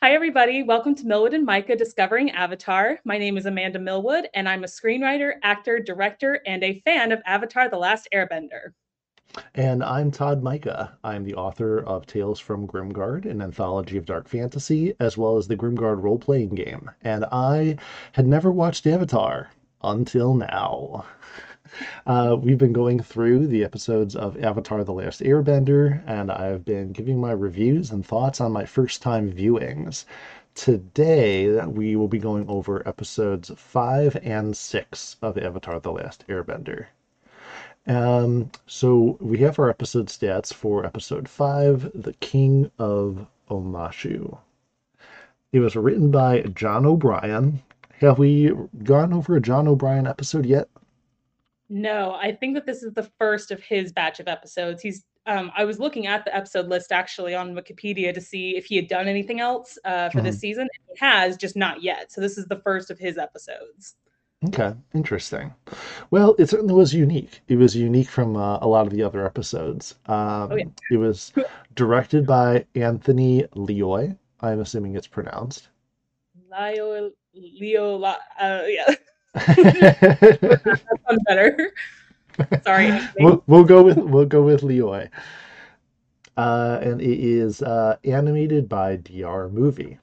Hi, everybody. Welcome to Milwood and Mika Discovering Avatar. My name is Amanda Milwood, and I'm a screenwriter, actor, director, and a fan of Avatar The Last Airbender. And I'm Todd Mika. I'm the author of Tales from Grimgard, an anthology of dark fantasy, as well as the Grimgard role playing game. And I had never watched Avatar until now. Uh, we've been going through the episodes of Avatar The Last Airbender, and I've been giving my reviews and thoughts on my first time viewings. Today, we will be going over episodes 5 and 6 of Avatar The Last Airbender. Um, so we have our episode stats for episode 5, The King of Omashu. It was written by John O'Brien. Have we gone over a John O'Brien episode yet? No, I think that this is the first of his batch of episodes. He's um, I was looking at the episode list actually on Wikipedia to see if he had done anything else uh, for mm-hmm. this season. He has, just not yet. So this is the first of his episodes. Okay, interesting. Well, it certainly was unique. It was unique from uh, a lot of the other episodes. Um, oh, yeah. It was directed by Anthony Lioi. I'm assuming it's pronounced. Leo, Leo, uh, yeah. that sounds better. Sorry. We'll, we'll, go with we'll go with Lioi. Uh, and it is uh, animated by DR Movie.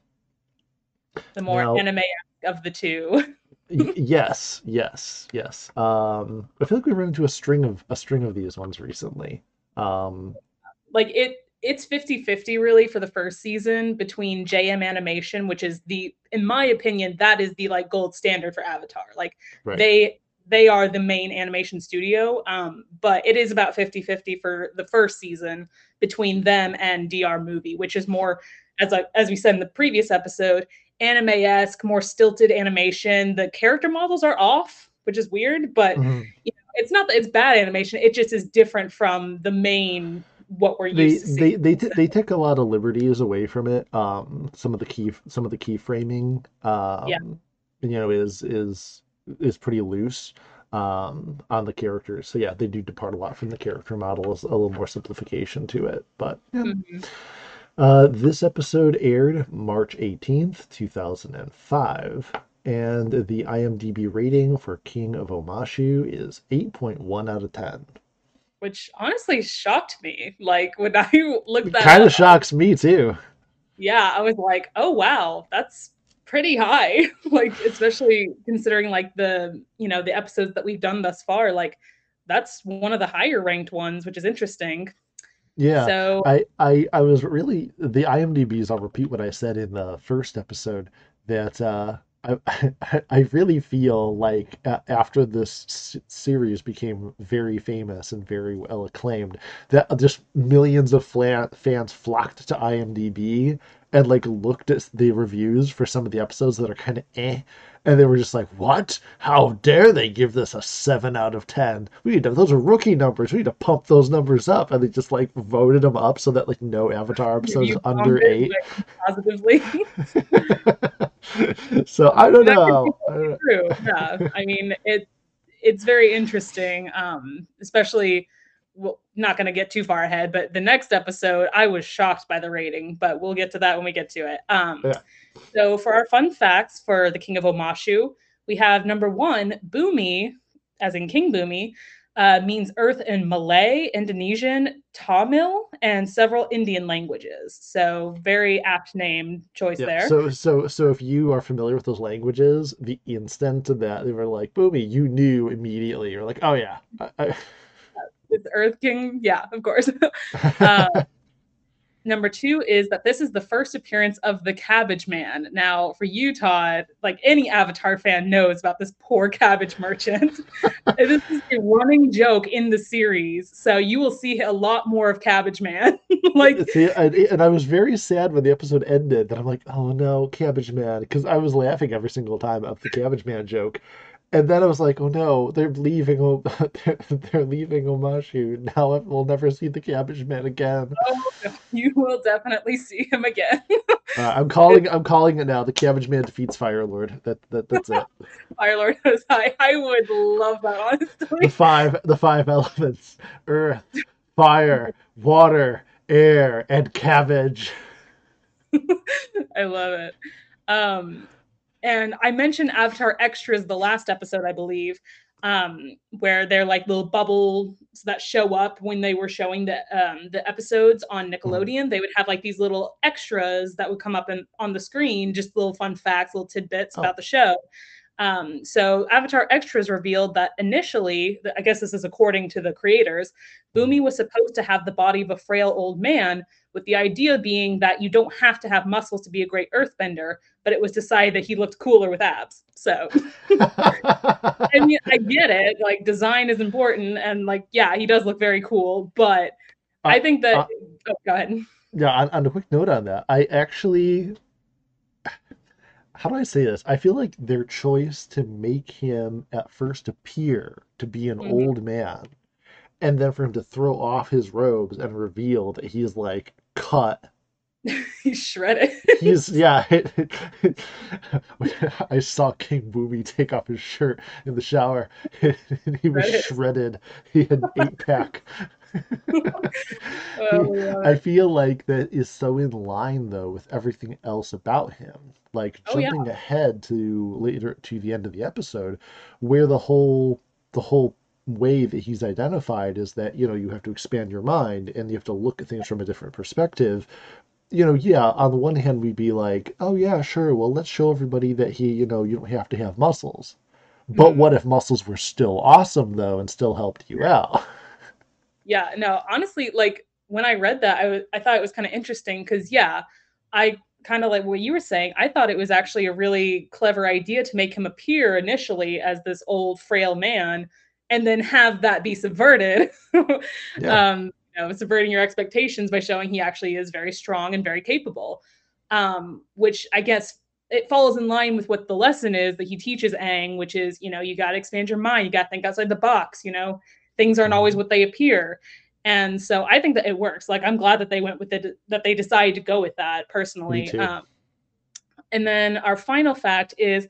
The more now, anime of the two. yes, yes, yes. Um, I feel like we ran into a string of a string of these ones recently. Um, like it it's 50-50 really for the first season between JM Animation, which is the in my opinion, that is the like gold standard for Avatar. Like right. they they are the main animation studio. Um, but it is about 50-50 for the first season between them and DR movie, which is more as I, as we said in the previous episode, anime-esque, more stilted animation. The character models are off, which is weird, but mm-hmm. you know, it's not that it's bad animation. It just is different from the main what we're they. They they t- they take a lot of liberties away from it. Um, some of the key some of the key framing, um, yeah. you know, is is is pretty loose um, on the characters. So yeah, they do depart a lot from the character models. A little more simplification to it, but yeah. Mm-hmm. Uh, this episode aired March 18th, 2005, and the IMDb rating for King of Omashu is 8.1 out of 10 which honestly shocked me. Like when I looked that kind of shocks me too. Yeah, I was like, oh wow, that's pretty high. like especially considering like the you know the episodes that we've done thus far. Like that's one of the higher ranked ones, which is interesting. Yeah. So I I I was really the IMDb's. I'll repeat what I said in the first episode that uh I, I really feel like after this series became very famous and very well acclaimed, that just millions of fans flocked to IMDb and like looked at the reviews for some of the episodes that are kind of eh, and they were just like, "What? How dare they give this a seven out of ten? We need to, those are rookie numbers. We need to pump those numbers up." And they just like voted them up so that like no Avatar episodes under eight. Positively. so I don't know. True. Yeah. I mean, it it's very interesting, um, especially well, not going to get too far ahead, but the next episode, I was shocked by the rating, but we'll get to that when we get to it. Um, yeah. So, for our fun facts for the King of Omashu, we have number one, Bumi, as in King Bumi, uh, means earth in Malay, Indonesian, Tamil, and several Indian languages. So very apt name choice yeah, there. So so so if you are familiar with those languages, the instant that they were like "Bumi," you knew immediately. You're like, oh yeah. I, I... It's Earth King, yeah, of course. uh, Number two is that this is the first appearance of the Cabbage Man. Now, for you, Todd, like any Avatar fan knows about this poor cabbage merchant. this is a running joke in the series, so you will see a lot more of Cabbage Man. like, see, and I was very sad when the episode ended. That I'm like, oh no, Cabbage Man, because I was laughing every single time of the Cabbage Man joke, and then I was like, oh no, they're leaving. They're, they're leaving Omashu. Now we'll never see the Cabbage Man again. Oh, you will definitely see him again. uh, I'm calling. I'm calling it now. The Cabbage Man defeats Fire Lord. That, that that's it. Fire Lord is high. I would love that. Honestly, the five the five elements: earth, fire, water, air, and cabbage. I love it. Um, and I mentioned Avatar extras the last episode, I believe, um, where they're like little bubbles that show up when they were showing the um, the episodes on mm-hmm. Nickelodeon. Mm-hmm. They would have like these little extras that would come up in, on the screen, just little fun facts, little tidbits oh. about the show. Um, so Avatar Extras revealed that initially, I guess this is according to the creators, Bumi was supposed to have the body of a frail old man, with the idea being that you don't have to have muscles to be a great earthbender, but it was decided that he looked cooler with abs. So I mean, I get it. Like design is important, and like, yeah, he does look very cool, but uh, I think that uh, oh, go ahead. Yeah, on, on a quick note on that, I actually how do I say this? I feel like their choice to make him at first appear to be an mm-hmm. old man and then for him to throw off his robes and reveal that he's like cut he's shredded he's yeah i saw king Booby take off his shirt in the shower he was shredded, shredded. he had eight pack oh, I feel like that is so in line though with everything else about him. Like oh, jumping yeah. ahead to later to the end of the episode, where the whole the whole way that he's identified is that you know you have to expand your mind and you have to look at things from a different perspective you know, yeah, on the one hand, we'd be like, oh, yeah, sure, well, let's show everybody that he, you know, you don't have to have muscles. But mm-hmm. what if muscles were still awesome, though, and still helped you out? yeah no honestly like when i read that I, w- I thought it was kind of interesting because yeah i kind of like what you were saying i thought it was actually a really clever idea to make him appear initially as this old frail man and then have that be subverted yeah. um you know subverting your expectations by showing he actually is very strong and very capable um which i guess it falls in line with what the lesson is that he teaches Aang, which is, you know, you got to expand your mind. You got to think outside the box. You know, things aren't always mm-hmm. what they appear and so i think that it works like i'm glad that they went with it that they decided to go with that personally um, and then our final fact is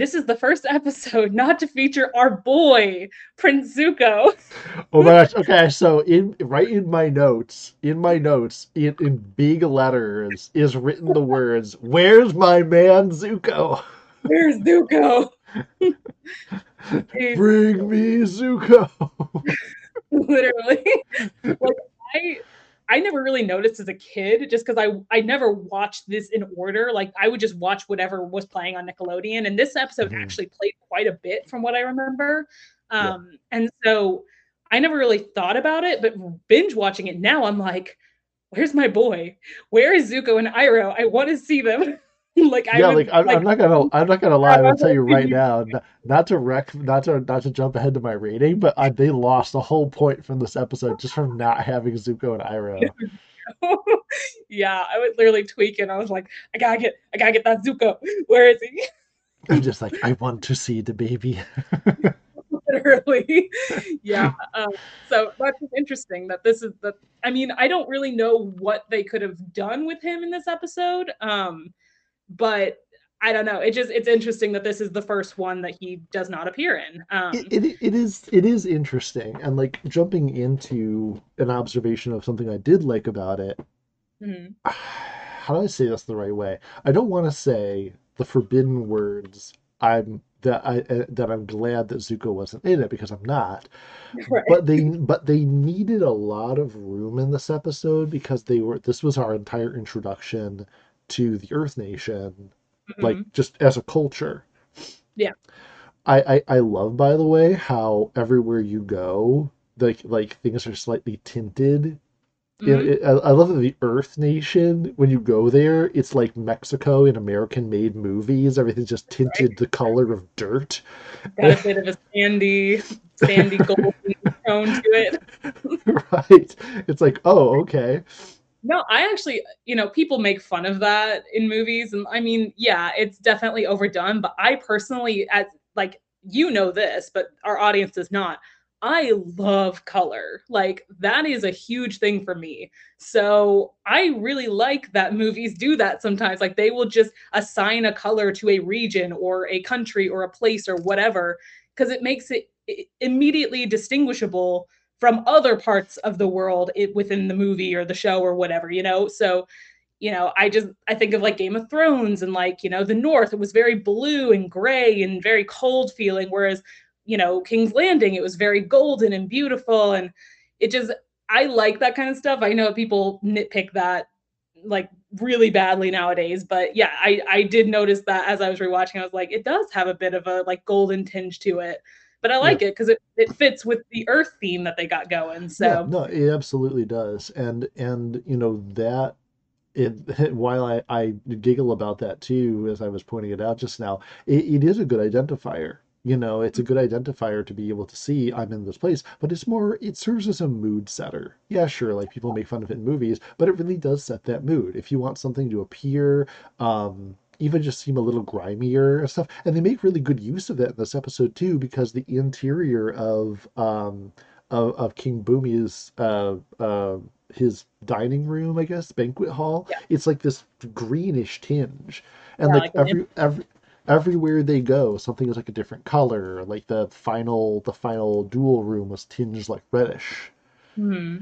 this is the first episode not to feature our boy prince zuko oh my gosh okay so in right in my notes in my notes in, in big letters is written the words where's my man zuko where's zuko Bring me Zuko. Literally. like I I never really noticed as a kid just because I I never watched this in order. Like I would just watch whatever was playing on Nickelodeon. And this episode mm-hmm. actually played quite a bit from what I remember. Um, yeah. and so I never really thought about it, but binge watching it now, I'm like, where's my boy? Where is Zuko and Iroh? I want to see them. like I yeah, would, like, I'm, like, I'm, not gonna I'm not gonna lie. I'll tell you right now, not, not, to wreck, not to not to jump ahead to my rating, but I, they lost the whole point from this episode just from not having Zuko and Iroh. yeah, I was literally tweaking. I was like, I gotta get, I gotta get that Zuko. Where is he? I'm just like, I want to see the baby. literally yeah um, so that's interesting that this is the i mean i don't really know what they could have done with him in this episode um but I don't know. It just it's interesting that this is the first one that he does not appear in. Um, it, it, it is it is interesting, and like jumping into an observation of something I did like about it. Mm-hmm. How do I say this the right way? I don't want to say the forbidden words. I'm that I uh, that I'm glad that Zuko wasn't in it because I'm not. Right. But they but they needed a lot of room in this episode because they were this was our entire introduction to the Earth Nation, mm-hmm. like just as a culture. Yeah. I, I I love by the way how everywhere you go, like like things are slightly tinted. Mm-hmm. It, it, I love that the Earth Nation. When you go there, it's like Mexico in American-made movies. Everything's just tinted right. the color of dirt. Got a bit of a sandy, sandy golden tone to it. right. It's like, oh, okay. No, I actually, you know, people make fun of that in movies. And I mean, yeah, it's definitely overdone. But I personally, as like, you know this, but our audience does not. I love color. Like, that is a huge thing for me. So I really like that movies do that sometimes. Like, they will just assign a color to a region or a country or a place or whatever, because it makes it immediately distinguishable from other parts of the world it, within the movie or the show or whatever, you know? So you know, I just I think of like Game of Thrones and like, you know, the North, it was very blue and gray and very cold feeling. Whereas, you know, King's Landing, it was very golden and beautiful. And it just I like that kind of stuff. I know people nitpick that like really badly nowadays, but yeah, I I did notice that as I was rewatching, I was like, it does have a bit of a like golden tinge to it. But I like yeah. it because it, it fits with the earth theme that they got going. So yeah, no, it absolutely does. And and you know that it while I, I giggle about that too, as I was pointing it out just now, it, it is a good identifier you know it's a good identifier to be able to see i'm in this place but it's more it serves as a mood setter yeah sure like people make fun of it in movies but it really does set that mood if you want something to appear um even just seem a little grimier and stuff and they make really good use of that in this episode too because the interior of um of, of king Bumi's uh uh his dining room i guess banquet hall yeah. it's like this greenish tinge and yeah, like, like every every everywhere they go, something is like a different color. Like the final, the final duel room was tinged like reddish. Hmm.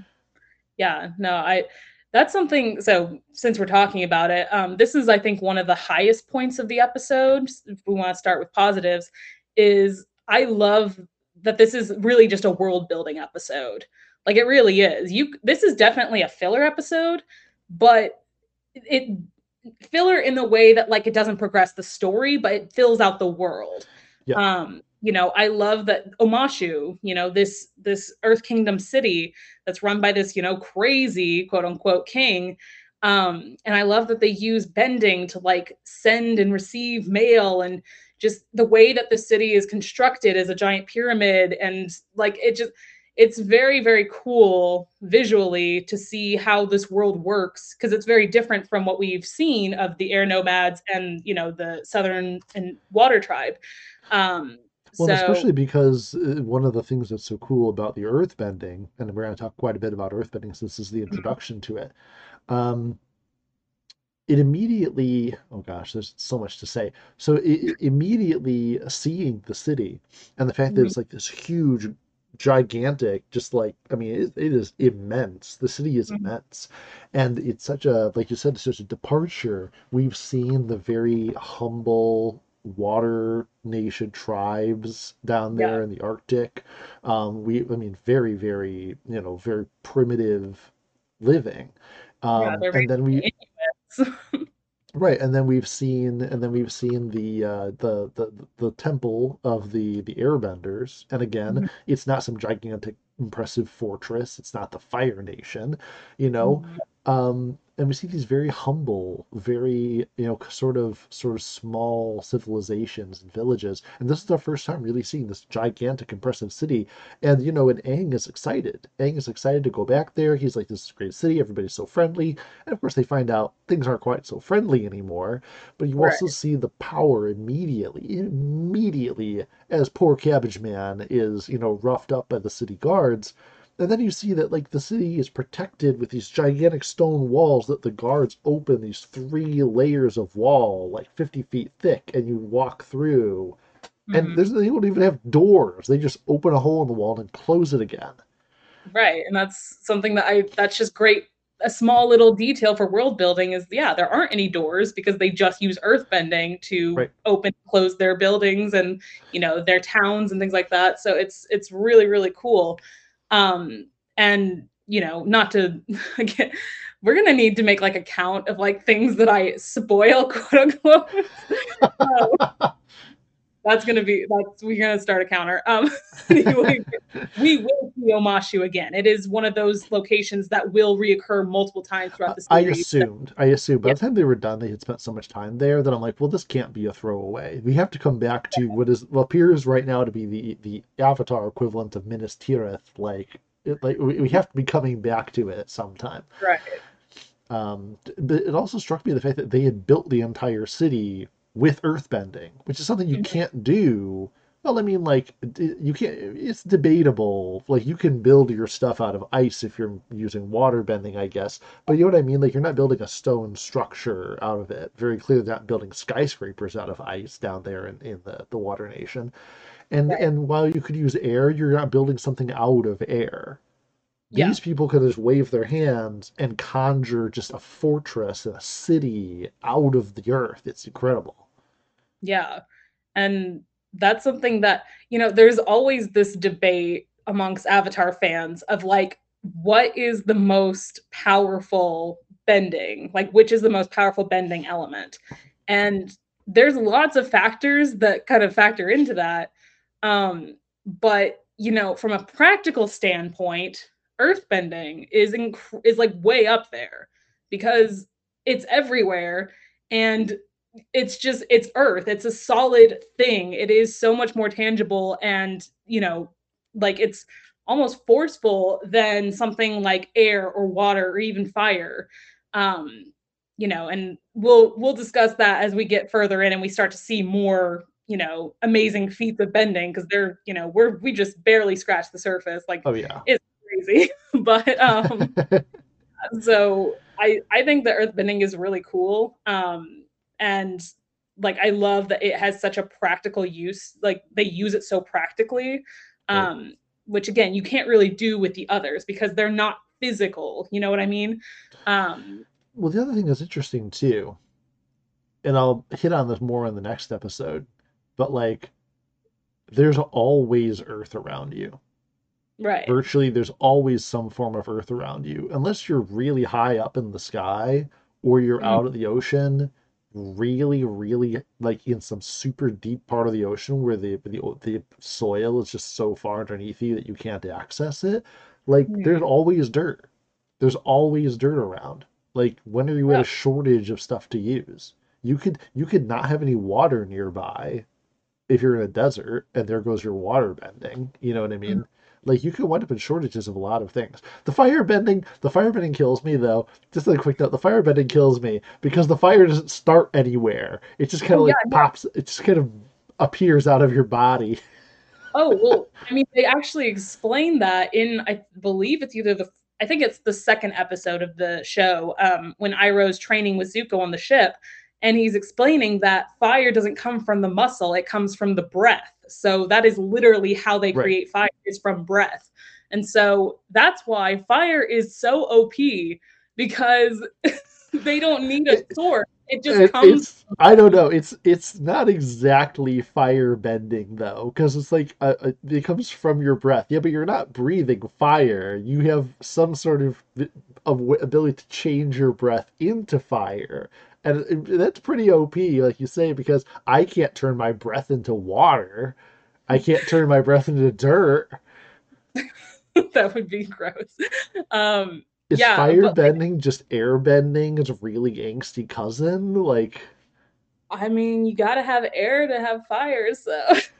Yeah. No, I. That's something. So since we're talking about it, um, this is I think one of the highest points of the episode. If we want to start with positives, is I love that this is really just a world building episode. Like it really is. You. This is definitely a filler episode, but it filler in the way that like it doesn't progress the story, but it fills out the world. Yeah. Um, you know, I love that Omashu, you know, this this Earth Kingdom city that's run by this, you know, crazy quote unquote king. Um, and I love that they use bending to like send and receive mail and just the way that the city is constructed as a giant pyramid and like it just it's very very cool visually to see how this world works because it's very different from what we've seen of the air nomads and you know the southern and water tribe um well, so, especially because uh, one of the things that's so cool about the earth bending, and we're going to talk quite a bit about earth bending since this is the mm-hmm. introduction to it. Um, it immediately, oh gosh, there's so much to say. So it, immediately seeing the city and the fact that mm-hmm. it's like this huge gigantic just like i mean it, it is immense the city is mm-hmm. immense and it's such a like you said it's such a departure we've seen the very humble water nation tribes down there yeah. in the arctic um we i mean very very you know very primitive living um yeah, and then we Right, and then we've seen, and then we've seen the uh, the the the temple of the the Airbenders, and again, mm-hmm. it's not some gigantic, impressive fortress. It's not the Fire Nation, you know. Mm-hmm. Um, and we see these very humble, very you know sort of sort of small civilizations and villages. And this is our first time really seeing this gigantic, impressive city. And you know, and Aang is excited. Aang is excited to go back there. He's like, "This is a great city. Everybody's so friendly." And of course, they find out things aren't quite so friendly anymore. But you right. also see the power immediately, immediately as poor Cabbage Man is you know roughed up by the city guards and then you see that like the city is protected with these gigantic stone walls that the guards open these three layers of wall like 50 feet thick and you walk through. Mm-hmm. and there's they don't even have doors. They just open a hole in the wall and close it again. Right and that's something that i that's just great. A small little detail for world building is yeah there aren't any doors because they just use earth bending to right. open close their buildings and you know their towns and things like that. So it's it's really really cool um, and you know, not to again, we're gonna need to make like a count of like things that I spoil, quote unquote. that's gonna be that's we're gonna start a counter. Um, we, we, will see Omashu again. It is one of those locations that will reoccur multiple times throughout the series. I assumed. I assumed by yeah. the time they were done, they had spent so much time there that I'm like, well, this can't be a throwaway. We have to come back to what is what appears right now to be the the Avatar equivalent of Minas Tirith. Like, it, like we, we have to be coming back to it at some time. Right. Um, but it also struck me the fact that they had built the entire city with earthbending, which is something you mm-hmm. can't do. Well, I mean, like you can't. It's debatable. Like you can build your stuff out of ice if you're using water bending, I guess. But you know what I mean? Like you're not building a stone structure out of it. Very clearly, not building skyscrapers out of ice down there in, in the the Water Nation. And right. and while you could use air, you're not building something out of air. these yeah. people could just wave their hands and conjure just a fortress and a city out of the earth. It's incredible. Yeah. And that's something that, you know, there's always this debate amongst Avatar fans of like, what is the most powerful bending? Like, which is the most powerful bending element? And there's lots of factors that kind of factor into that. Um, but you know, from a practical standpoint, earthbending is inc- is like way up there because it's everywhere and it's just it's earth. It's a solid thing. It is so much more tangible and you know like it's almost forceful than something like air or water or even fire. Um you know and we'll we'll discuss that as we get further in and we start to see more you know amazing feats of bending because they're you know we're we just barely scratch the surface. Like oh yeah. it's crazy. But um so i i think the earth bending is really cool. Um and like i love that it has such a practical use like they use it so practically um right. which again you can't really do with the others because they're not physical you know what i mean um well the other thing that's interesting too and i'll hit on this more in the next episode but like there's always earth around you right virtually there's always some form of earth around you unless you're really high up in the sky or you're mm-hmm. out at the ocean really really like in some super deep part of the ocean where the the, the soil is just so far underneath you that you can't access it like mm-hmm. there's always dirt there's always dirt around like when are you yeah. at a shortage of stuff to use you could you could not have any water nearby if you're in a desert and there goes your water bending, you know what I mean? Mm-hmm. Like you could wind up in shortages of a lot of things. The fire bending, the fire bending kills me though. Just a quick note: the fire bending kills me because the fire doesn't start anywhere. It just kind of oh, like yeah, pops. It just kind of appears out of your body. Oh well, I mean, they actually explain that in I believe it's either the I think it's the second episode of the show um, when Iroh's training with Zuko on the ship and he's explaining that fire doesn't come from the muscle it comes from the breath so that is literally how they right. create fire is from breath. And so that's why fire is so op because they don't need a sword. It just it, comes i don't know. It's it's not exactly fire bending though because it's like uh, uh, it comes from your breath. Yeah but you're not breathing fire. You have some sort of, of ability to change your breath into fire and that's pretty OP, like you say, because I can't turn my breath into water. I can't turn my breath into dirt. that would be gross. Um, is yeah, fire bending like, just air bending? Is really angsty cousin? Like, I mean, you got to have air to have fire, so.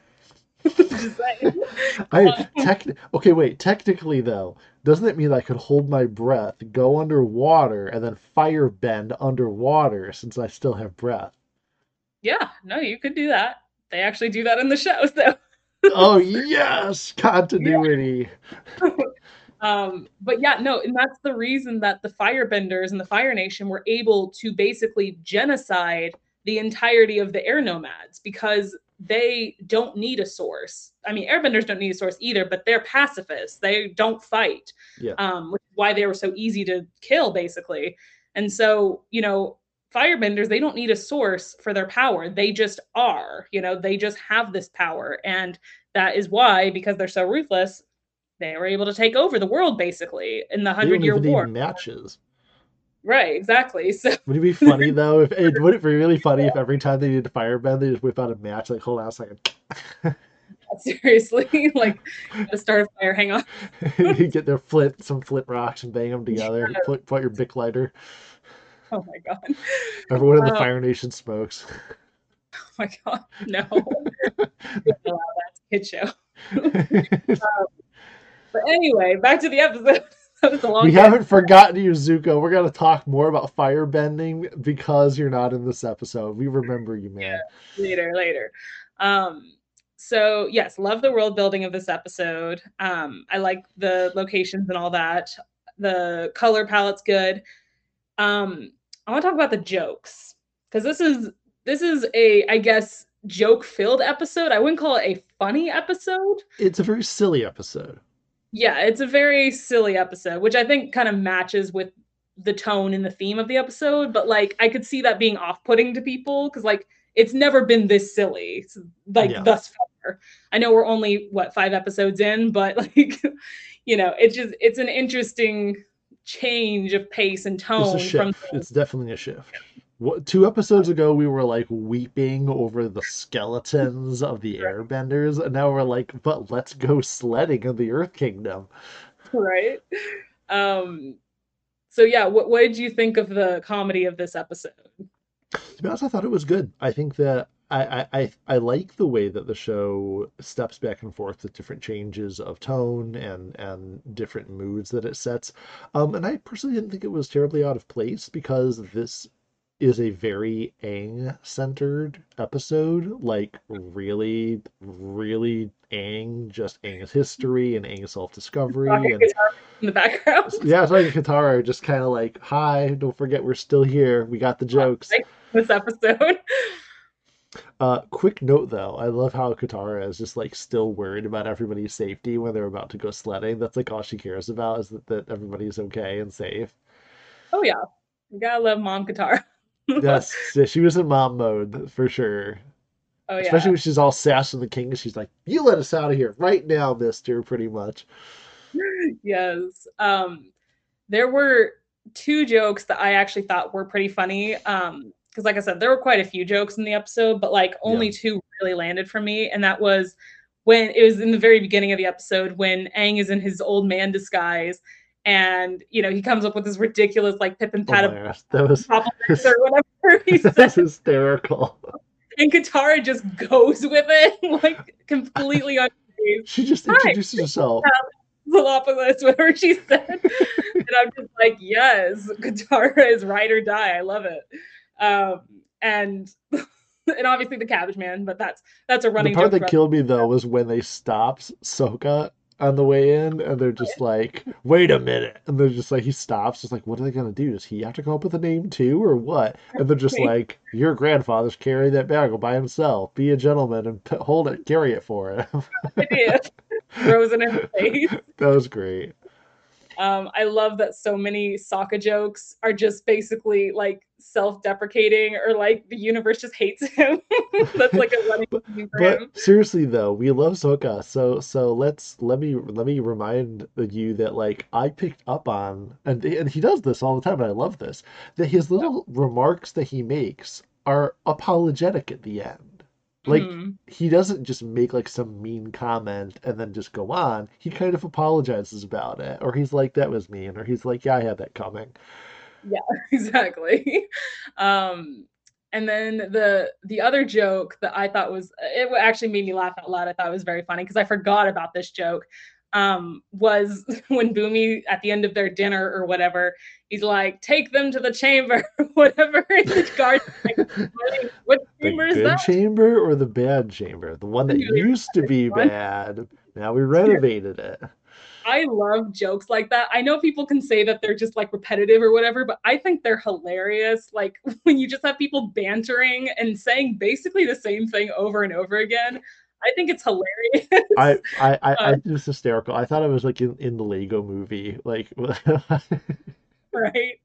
I tech okay, wait. Technically, though, doesn't it mean I could hold my breath, go underwater, and then fire bend underwater since I still have breath? Yeah, no, you could do that. They actually do that in the show, so. oh yes, continuity. um, but yeah, no, and that's the reason that the firebenders and the Fire Nation were able to basically genocide the entirety of the air nomads because they don't need a source. I mean, airbenders don't need a source either, but they're pacifists. They don't fight. Yeah. Um, which is why they were so easy to kill, basically. And so, you know, firebenders, they don't need a source for their power. They just are, you know, they just have this power. And that is why, because they're so ruthless, they were able to take over the world basically in the Hundred Year War. Matches. Right, exactly. So would it be funny though if it would it be really funny if every time they need to firebend they just whip out a match like hold on a second. Seriously, like to start a fire. Hang on. you get their flint, some flint rocks, and bang them together. Yeah. Put, put your bic lighter. Oh my god! Everyone in the um, Fire Nation smokes. Oh my god! No, that's a kid show. um, but anyway, back to the episode. we haven't forgotten you, Zuko. We're gonna talk more about firebending because you're not in this episode. We remember you, man. Yeah, later, later. Um, so yes, love the world building of this episode. Um, I like the locations and all that. The color palette's good. Um, I want to talk about the jokes because this is this is a I guess joke filled episode. I wouldn't call it a funny episode. It's a very silly episode. Yeah, it's a very silly episode, which I think kind of matches with the tone and the theme of the episode, but like I could see that being off-putting to people because like it's never been this silly like yeah. thus far. I know we're only what five episodes in, but like you know, it's just it's an interesting change of pace and tone. It's a shift. From- it's definitely a shift. What, two episodes ago, we were like weeping over the skeletons of the airbenders, and now we're like, but let's go sledding in the Earth Kingdom. Right. Um, so yeah, what, what did you think of the comedy of this episode? To be honest, I thought it was good. I think that I, I, I like the way that the show steps back and forth with different changes of tone and and different moods that it sets. Um, and I personally didn't think it was terribly out of place because this is a very Aang centered episode. Like really, really Aang, just Aang's history and Aang's self discovery and in the background. Yeah, it's like Katara just kind of like, "Hi, don't forget we're still here. We got the jokes." This episode. Uh, quick note though, I love how Katara is just like still worried about everybody's safety when they're about to go sledding. That's like all she cares about is that, that everybody's okay and safe. Oh yeah, you gotta love Mom Katara. yes, yeah, she was in mom mode for sure. Oh, yeah. Especially when she's all sassy the king. She's like, "You let us out of here right now, Mister." Pretty much. yes. Um, there were two jokes that I actually thought were pretty funny. Um, because like I said, there were quite a few jokes in the episode, but like only yeah. two really landed for me, and that was when it was in the very beginning of the episode when Aang is in his old man disguise and you know he comes up with this ridiculous like Pippin oh that was or whatever he says. That's hysterical. And Katara just goes with it, like completely unfazed. She just introduces herself. Galapagos, whatever she said. and I'm just like, yes, Katara is ride or die. I love it. Um, and and obviously the cabbage man, but that's that's a running. The part that killed me though was when they stopped Sokka on the way in, and they're just like, "Wait a minute!" And they're just like, he stops, just like, "What are they gonna do? Does he have to come up with a name too, or what?" And they're just like, "Your grandfather's carrying that bag by himself. Be a gentleman and p- hold it, carry it for him." yeah, frozen in the face. That was great. Um, I love that so many Sokka jokes are just basically like self-deprecating or like the universe just hates him. That's like a running but, but him. seriously though, we love Sokka. So so let's let me let me remind you that like I picked up on and and he does this all the time and I love this that his little yeah. remarks that he makes are apologetic at the end. Like mm. he doesn't just make like some mean comment and then just go on. He kind of apologizes about it, or he's like, "That was mean," or he's like, "Yeah, I had that coming." Yeah, exactly. um, and then the the other joke that I thought was it actually made me laugh out loud. I thought it was very funny because I forgot about this joke um, was when Bumi at the end of their dinner or whatever, he's like, "Take them to the chamber, whatever." The guard, like, what chamber the is that? chamber or the bad chamber? The one that used to be bad. Now we renovated it. I love jokes like that. I know people can say that they're just like repetitive or whatever, but I think they're hilarious. Like when you just have people bantering and saying basically the same thing over and over again. I think it's hilarious. I I I, I um, was hysterical. I thought it was like in, in the Lego movie, like right.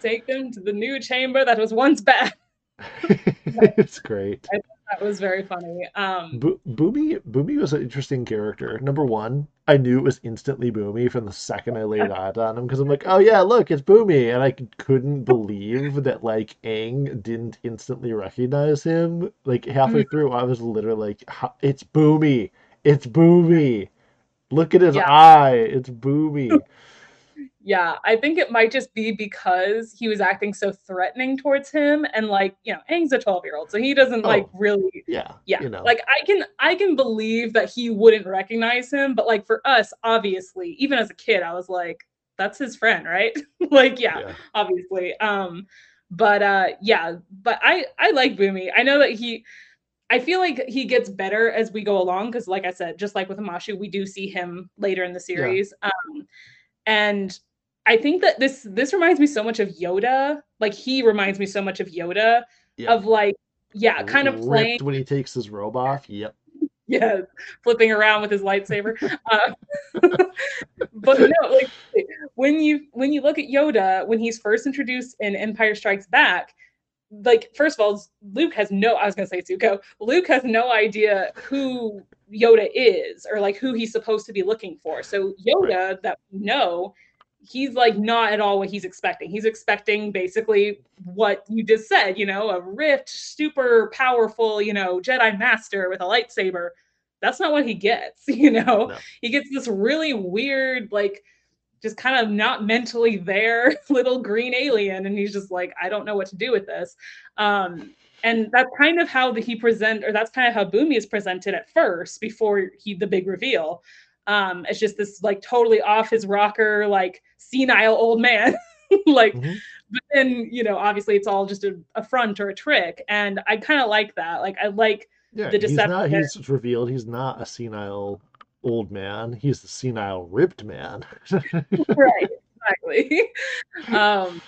Take them to the new chamber that was once bad. it's great. I that was very funny. Um, Bo- Bumi Bumi was an interesting character. Number one, I knew it was instantly Bumi from the second I laid eyes on him because I'm like, oh yeah, look, it's Bumi, and I couldn't believe that like Aang didn't instantly recognize him. Like halfway mm-hmm. through, I was literally like, it's Bumi, it's Bumi. Look at his yeah. eye, it's Bumi. Yeah, I think it might just be because he was acting so threatening towards him and like, you know, Aang's a 12-year-old, so he doesn't oh, like really Yeah. Yeah. You know. Like I can I can believe that he wouldn't recognize him, but like for us, obviously, even as a kid, I was like, that's his friend, right? like, yeah, yeah, obviously. Um, but uh yeah, but I I like Bumi. I know that he I feel like he gets better as we go along because, like I said, just like with Omashu, we do see him later in the series. Yeah. Um, and I think that this this reminds me so much of Yoda. Like he reminds me so much of Yoda yeah. of like yeah, kind of playing when he takes his robe off. Yep. yeah, flipping around with his lightsaber. Uh, but no, like when you when you look at Yoda when he's first introduced in Empire Strikes Back, like first of all, Luke has no. I was gonna say Zuko. Luke has no idea who Yoda is or like who he's supposed to be looking for. So Yoda right. that we know he's like not at all what he's expecting. He's expecting basically what you just said, you know, a rift, super powerful, you know, Jedi master with a lightsaber. That's not what he gets, you know. No. He gets this really weird, like just kind of not mentally there little green alien, and he's just like, I don't know what to do with this. Um, and that's kind of how the, he present, or that's kind of how Bumi is presented at first before he the big reveal. Um, it's just this like totally off his rocker, like senile old man. like, mm-hmm. but then you know, obviously, it's all just a, a front or a trick, and I kind of like that. Like, I like yeah, the deception. He's, not, he's revealed he's not a senile old man. He's the senile ripped man. right, exactly. Um,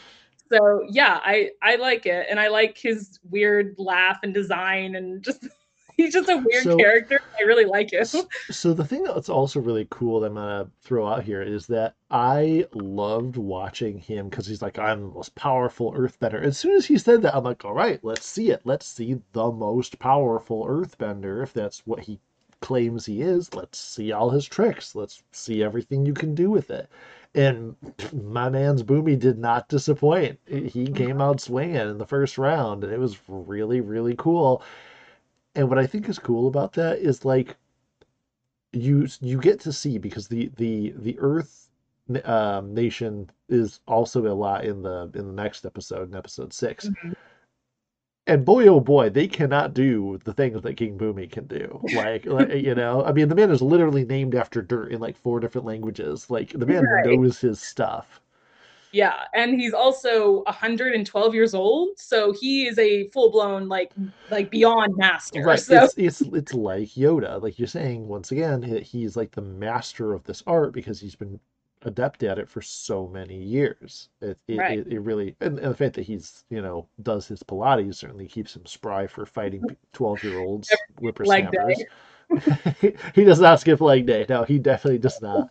so yeah, I I like it, and I like his weird laugh and design, and just he's just a weird so, character. I really like him. So the thing that's also really cool that I'm gonna throw out here is that I loved watching him because he's like, I'm the most powerful earthbender. As soon as he said that, I'm like, all right, let's see it. Let's see the most powerful earthbender, if that's what he claims he is. Let's see all his tricks. Let's see everything you can do with it. And my man's Bumi did not disappoint. He came out swinging in the first round, and it was really, really cool. And what I think is cool about that is like you you get to see because the the the Earth um, nation is also a lot in the in the next episode in episode 6 mm-hmm. And boy, oh boy, they cannot do the things that King Bumi can do. Like, like, you know, I mean, the man is literally named after dirt in like four different languages. Like, the man right. knows his stuff. Yeah, and he's also 112 years old, so he is a full blown like like beyond master. Right. So. It's, it's it's like Yoda, like you're saying once again, he's like the master of this art because he's been adept at it for so many years. It it, right. it, it really and, and, the fact that he's you know does his Pilates certainly keeps him spry for fighting 12 year olds whippersnappers. he does not skip leg day. No, he definitely does not.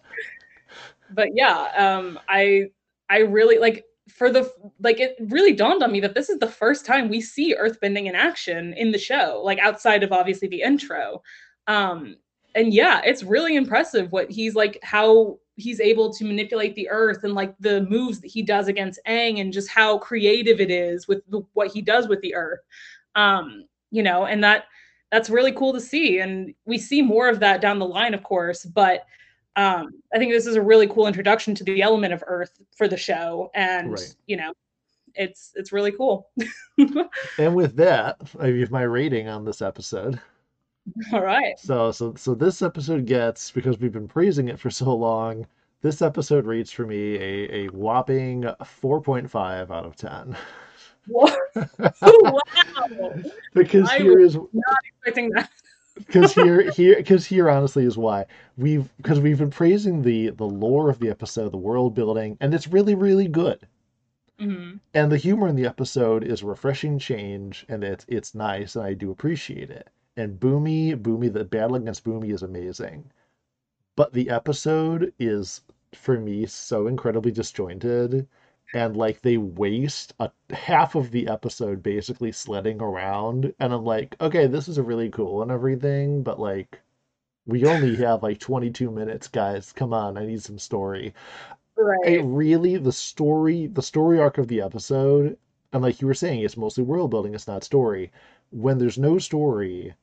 But yeah, um, I I really like for the like it really dawned on me that this is the first time we see earthbending in action in the show, like outside of obviously the intro. Um and yeah, it's really impressive what he's like how he's able to manipulate the earth and like the moves that he does against Aang and just how creative it is with the, what he does with the earth. Um, you know, and that that's really cool to see and we see more of that down the line of course, but um, I think this is a really cool introduction to the element of Earth for the show, and right. you know, it's it's really cool. and with that, I give my rating on this episode. All right. So so so this episode gets because we've been praising it for so long. This episode reads for me a, a whopping 4.5 out of 10. wow. because I here is not expecting that because here here because here honestly is why. We've because we've been praising the the lore of the episode the world building and it's really really good. Mm-hmm. and the humor in the episode is a refreshing change and it's it's nice and i do appreciate it. And Bumi Bumi the battle against Bumi is amazing. But the episode is for me so incredibly disjointed and like they waste a half of the episode basically sledding around and i'm like okay this is really cool and everything but like we only have like 22 minutes guys. Come on i need some story. Right. it really the story the story arc of the episode and like you were saying it's mostly world building it's not story. When there's no story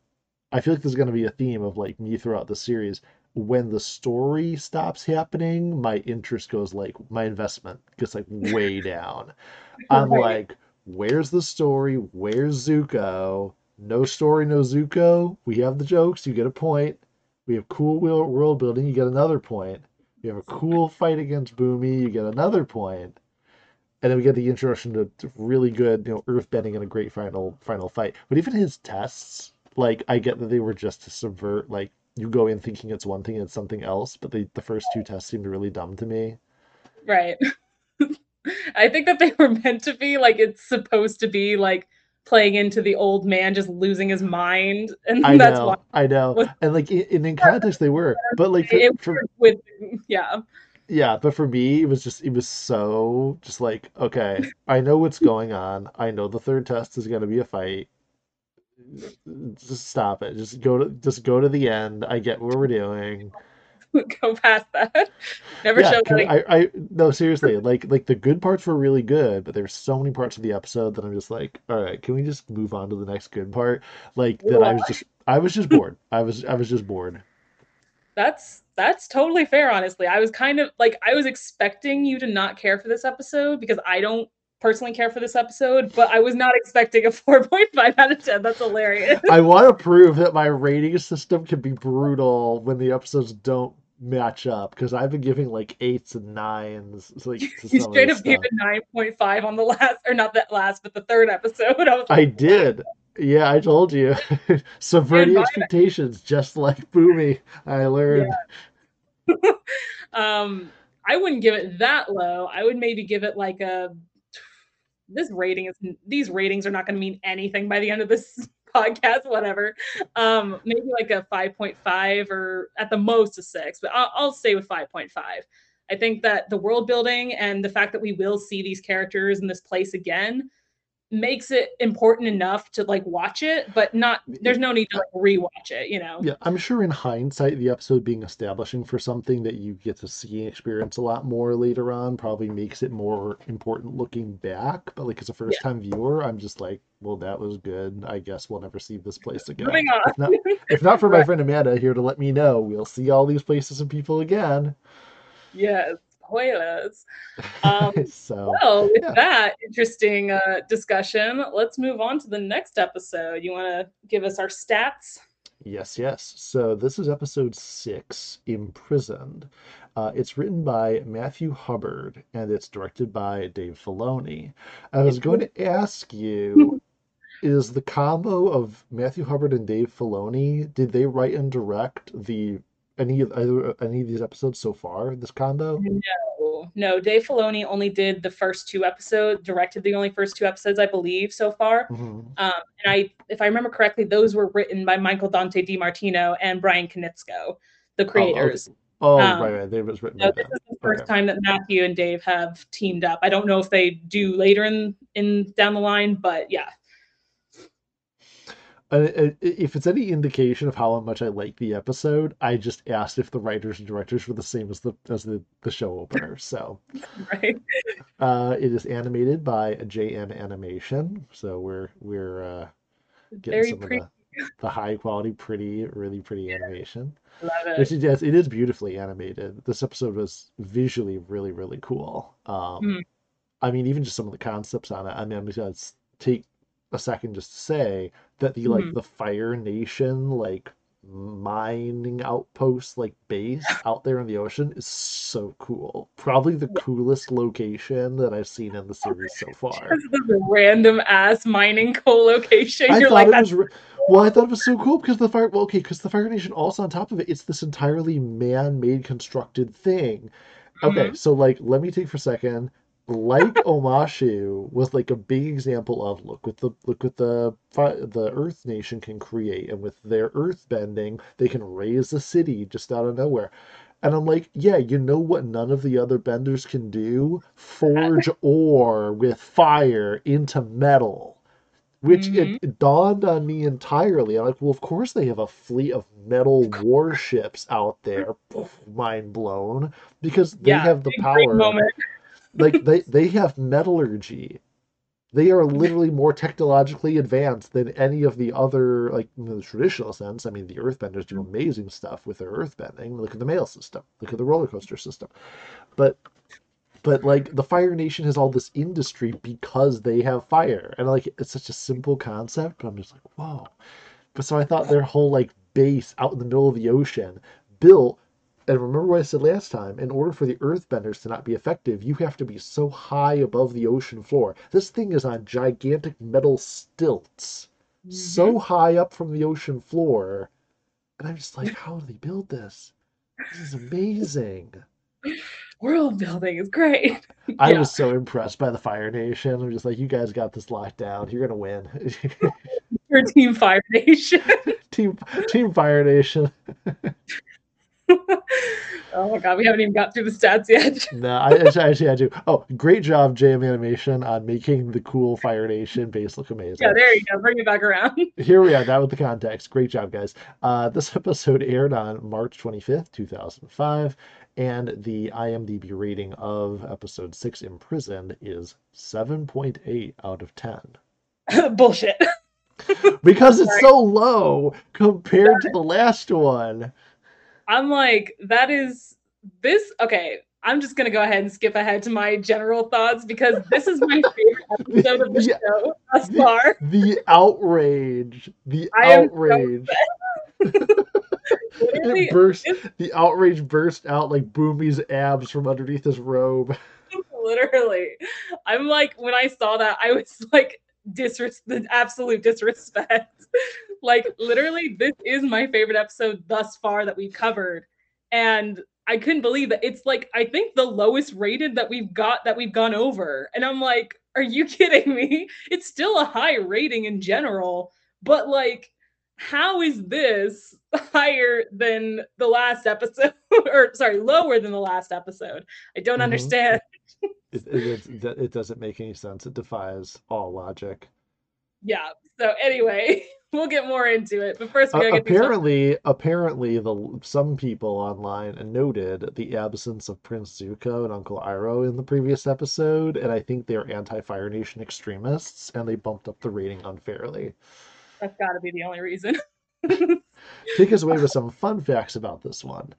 i feel like there's going to be a theme of like me throughout the series when the story stops happening, my interest goes like my investment gets like way down. I'm right. like, where's the story? Where's Zuko? No story, no Zuko. We have the jokes. You get a point. We have cool world building. You get another point. We have a cool fight against Bumi, You get another point. And then we get the introduction to, to really good, you know, earth bending and a great final final fight. But even his tests, like I get that they were just to subvert like you go in thinking it's one thing and it's something else, but the, the first two tests seemed really dumb to me. Right. I think that they were meant to be like it's supposed to be like playing into the old man just losing his mind, and I that's know, why. I know, and like in, in context they were, but like for, for with yeah. yeah, but for me it was just it was so just like okay, I know what's going on. I know the third test is gonna be a fight. Just stop it. Just go to just go to the end. I get what we're doing. Go past that. Never Yeah, show that. I, I no seriously, like like the good parts were really good, but there's so many parts of the episode that I'm just like, all right, can we just move on to the next good part? Like that I was just I was just bored. I was I was just bored. That's that's totally fair, honestly. I was kind of like I was expecting you to not care for this episode because I don't personally care for this episode, but I was not expecting a 4.5 out of 10. That's hilarious. I want to prove that my rating system can be brutal when the episodes don't match up because I've been giving like eights and nines. Like to you straight up gave a 9.5 on the last or not that last, but the third episode. I was I did. Yeah, I told you. Subverting expectations, just like Bumi. I learned. um I wouldn't give it that low. I would maybe give it like a this rating is these ratings are not going to mean anything by the end of this podcast whatever. Um maybe like a 5.5 or at the most a 6 but I'll, I'll stay with 5.5 i think that the world building and the fact that we will see these characters in this place again makes it important enough to like watch it but not there's no need to like rewatch it you know Yeah, I'm sure in hindsight, the episode being establishing for something that you get to see and experience a lot more later on probably makes it more important looking back. But like as a first time viewer, I'm just like, well, that was good. I guess we'll never see this place again. If not, if not for my friend Amanda here to let me know, we'll see all these places and people again. yes um so Well, with Yeah. that interesting uh, discussion, let's move on to the next episode. You want to give us our stats? Yes, yes. So this is episode six, Imprisoned. Uh, it's written by Matthew Hubbard and it's directed by Dave Filoni. I was going to ask you, is the combo of Matthew Hubbard and Dave Filoni, did they write and direct the any of either any of these episodes so far? This combo? No, no. Dave Filoni only did the first two episodes, directed the only first two episodes, I believe, so far. Mhm. Um, and I, if I remember correctly, those were written by Michael Dante DiMartino and Bryan Konietzko, the creators. Oh, Um, right, right. They was written So this is the first Okay. time that Matthew and Dave have teamed up. I don't know if they do later in in down the line, but yeah. If it's any indication of how much I like the episode, I just asked if the writers and directors were the same as the as the, the show opener. So Right. uh, it is animated by JM Animation. So we're we're uh, getting Very some pretty. of the, the high quality, pretty, really pretty animation. Love it. Which is yes, it is beautifully animated. This episode was visually really really cool. Um, Mhm. I mean, even just some of the concepts on it. I mean, I'm just take a second just to say that the like Mhm. the Fire Nation like mining outpost like base out there in the ocean is so cool. Probably the coolest location that I've seen in the series so far. A random ass mining co-location. I You're thought like, it was re- well. I thought it was so cool because the fire. Well, okay, because the Fire Nation also on top of it, it's this entirely man-made constructed thing. Okay, Mhm. so like, let me take for a second. Like Omashu was like a big example of look with the look what the the Earth Nation can create, and with their Earth bending, they can raise a city just out of nowhere. And I'm like, yeah, you know what none of the other benders can do? Forge ore with fire into metal. Which Mhm. it, it dawned on me entirely. I'm like, well, of course they have a fleet of metal warships out there. Mind blown. Because they yeah, have the power. Like they, they have metallurgy. They are literally more technologically advanced than any of the other, like in the traditional sense. I mean, the earthbenders do amazing stuff with their earthbending. Look at the mail system. Look at the roller coaster system. But but like the Fire Nation has all this industry because they have fire. And like it's such a simple concept, but I'm just like, whoa. But so I thought their whole like base out in the middle of the ocean built and remember what I said last time, in order for the earthbenders to not be effective, you have to be so high above the ocean floor. This thing is on gigantic metal stilts, so mm-hmm. high up from the ocean floor. And I'm just like, how do they build this? This is amazing. world building is great. I was so impressed by the Fire Nation. I'm just like, you guys got this locked down. You're gonna win. Your Team Fire Nation. team Team Fire Nation. oh my god, we haven't even got through the stats yet. no, I actually I do. Oh, great job, JM Animation, on making the cool Fire Nation base look amazing. Yeah, there you go. Bring it back around. Here we are now with the context. Great job, guys. Uh, this episode aired on March 25th, 2005, and the IMDb rating of episode 6 Imprisoned is 7.8 out of 10. Bullshit. because it's so low compared to the last one. I'm like, that is this. Okay, I'm just gonna go ahead and skip ahead to my general thoughts because this is my favorite episode of the yeah, show thus far. The outrage, the I outrage. it burst. The outrage burst out like Bumi's abs from underneath his robe. Literally, I'm like when I saw that, I was like disres the absolute disrespect. Like literally, this is my favorite episode thus far that we've covered, and I couldn't believe that it's like I think the lowest rated that we've got that we've gone over, and I'm like, are you kidding me? It's still a high rating in general, but like. How is this higher than the last episode or sorry lower than the last episode i don't mm-hmm. understand it, it, it, doesn't make any sense. It defies all logic. Yeah. So anyway, we'll get more into it. But first, we uh, apparently, apparently, the some people online noted the absence of Prince Zuko and Uncle Iroh in the previous episode, and I think they're anti-Fire Nation extremists, and they bumped up the rating unfairly. That's got to be the only reason. Take us away with some fun facts about this one.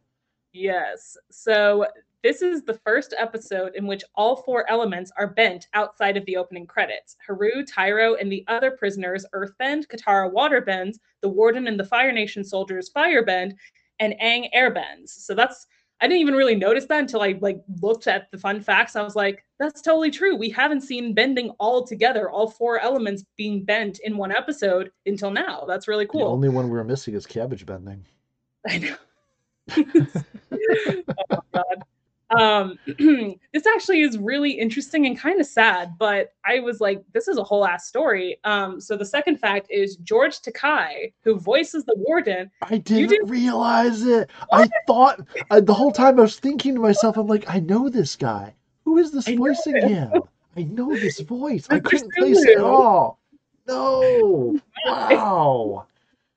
Yes. So this is the first episode in which all four elements are bent outside of the opening credits. Haru, Tyro, and the other prisoners earthbend, Katara waterbends, the Warden and the Fire Nation soldiers firebend, and Aang airbends. So that's I didn't even really notice that until I like looked at the fun facts. I was like, that's totally true. We haven't seen bending all together, all four elements being bent in one episode until now. That's really cool. The only one we're missing is cabbage bending. I know. oh my god um, this actually is really interesting and kind of sad, but I was like, this is a whole ass story. Um, so the second fact is George Takei, who voices the warden. I didn't, didn't... realize it. What? I thought I, the whole time I was thinking to myself, I'm like, I know this guy. Who is this voicing him? I know this voice. I couldn't place it at all. No. Wow.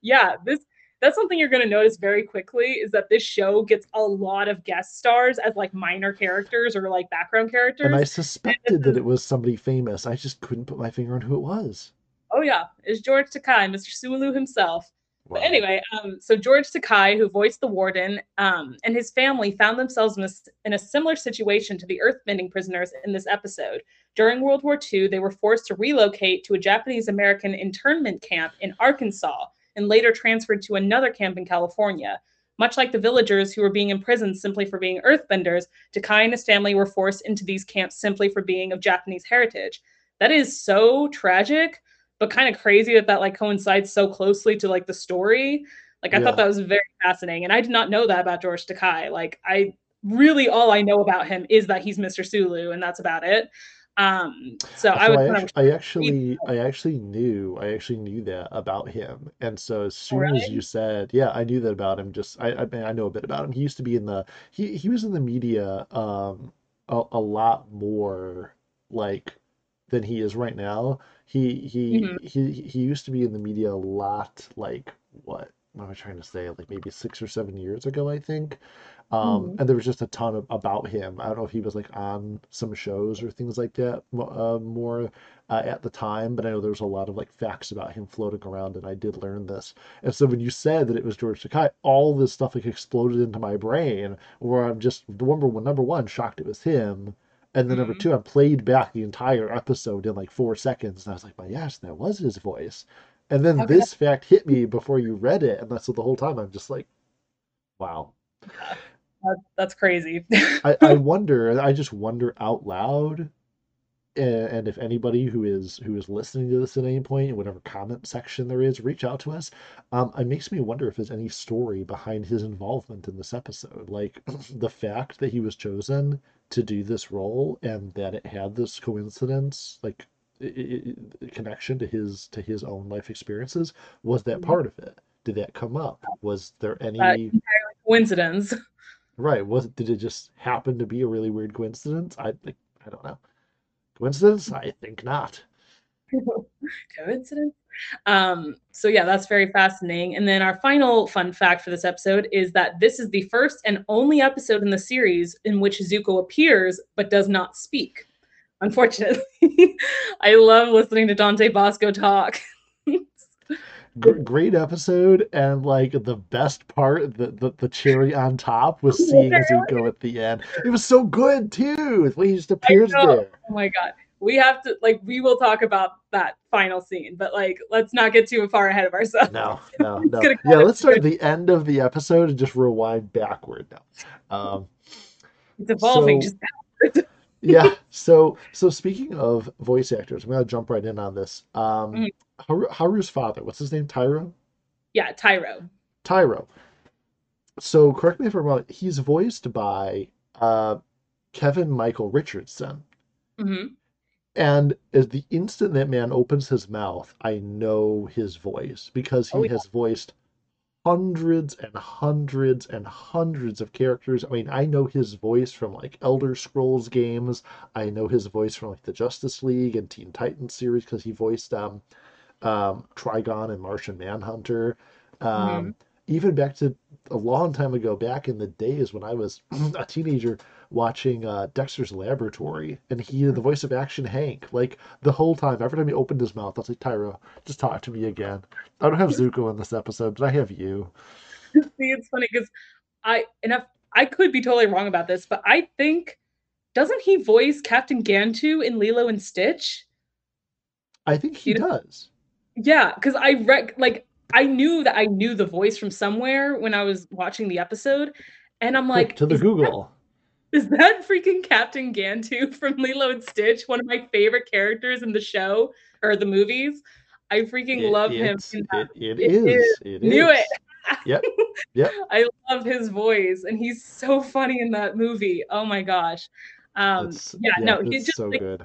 yeah, this that's something you're going to notice very quickly is that this show gets a lot of guest stars as like minor characters or like background characters. And I suspected that it was somebody famous. I just couldn't put my finger on who it was. Oh yeah, it's George Takei, Mr. Sulu himself. Wow. But anyway, um, so George Takei, who voiced the warden, um, and his family found themselves in a, in a similar situation to the earthbending prisoners in this episode. During World War II, they were forced to relocate to a Japanese American internment camp in Arkansas and later transferred to another camp in California. Much like the villagers who were being imprisoned simply for being earthbenders, Takei and his family were forced into these camps simply for being of Japanese heritage. That is so tragic, but kind of crazy that that like coincides so closely to like the story. Like I yeah. thought that was very fascinating, and I did not know that about George Takei. Like I really all I know about him is that he's Mr. Sulu, and that's about it. Um, so, so I would. I, I actually, I actually knew, I actually knew that about him, and so as soon really? as you said, yeah, I knew that about him. Just, I, I, I know a bit about him. He used to be in the, he, he was in the media, um, a, a lot more like than he is right now. He, he, mm-hmm. he, he used to be in the media a lot, like what? What am I trying to say? Like maybe six or seven years ago, I think. Um, mm-hmm. And there was just a ton of, about him. I don't know if he was like on some shows or things like that uh, more uh, at the time, but I know there was a lot of like facts about him floating around, and I did learn this. And so when you said that it was George Takei, all this stuff like exploded into my brain, where I'm just number one, number one, shocked it was him. And then mm-hmm. number two, I played back the entire episode in like four seconds, and I was like, "My gosh, that was his voice." And then okay. this fact hit me before you read it, and that's so the whole time I'm just like, "Wow." That's crazy. I, I wonder. I just wonder out loud and if anybody who is who is listening to this at any point in whatever comment section there is reach out to us um, it makes me wonder if there's any story behind his involvement in this episode like the fact that he was chosen to do this role and that it had this coincidence like it, it, connection to his to his own life experiences was that mm-hmm. part of it did that come up was there any uh, coincidence right was did it just happen to be a really weird coincidence i like i don't know Coincidence? I think not. Coincidence? Um, so yeah, that's very fascinating. And then our final fun fact for this episode is that this is the first and only episode in the series in which Zuko appears but does not speak. Unfortunately, I love listening to Dante Basco talk. great episode and like the best part the, the, the cherry on top was seeing zuko at the end. It was so good too when he just appears there. Oh my god. We have to like we will talk about that final scene but like let's not get too far ahead of ourselves. No no no. yeah let's start at the end of the episode and just rewind backward now. Um it's evolving so, just backwards yeah. So so speaking of voice actors, I'm gonna jump right in on this. Um, mm-hmm. Haru, Haru's father, what's his name? Tyro. Yeah, Tyro. Tyro. So correct me if I'm wrong. He's voiced by uh, Kevin Michael Richardson. Mm-hmm. And as the instant that man opens his mouth, I know his voice because he oh, yeah. has voiced hundreds and hundreds and hundreds of characters. I mean, I know his voice from like Elder Scrolls games. I know his voice from like the Justice League and Teen Titans series because he voiced um, um, Trigon and Martian Manhunter. Um, mm-hmm. Even back to a long time ago, back in the days when I was a teenager, watching uh, Dexter's Laboratory, and he the voice of Action Hank. Like the whole time, every time he opened his mouth, I was like, Tyro, just talk to me again. I don't have Zuko in this episode, but I have you. See, it's funny because I and if, I could be totally wrong about this, but I think doesn't he voice Captain Gantu in Lilo and Stitch? I think he, he does. Yeah, because I rec like I knew that I knew the voice from somewhere when I was watching the episode, and I'm like, to the Google. Is that freaking Captain Gantu from Lilo and Stitch? One of my favorite characters in the show or the movies. I freaking it, love him. It, it, it is. It Knew is. it. Yep. Yep. I love his voice, and he's so funny in that movie. Oh my gosh. Um, yeah, yeah, no, he's just so like, good.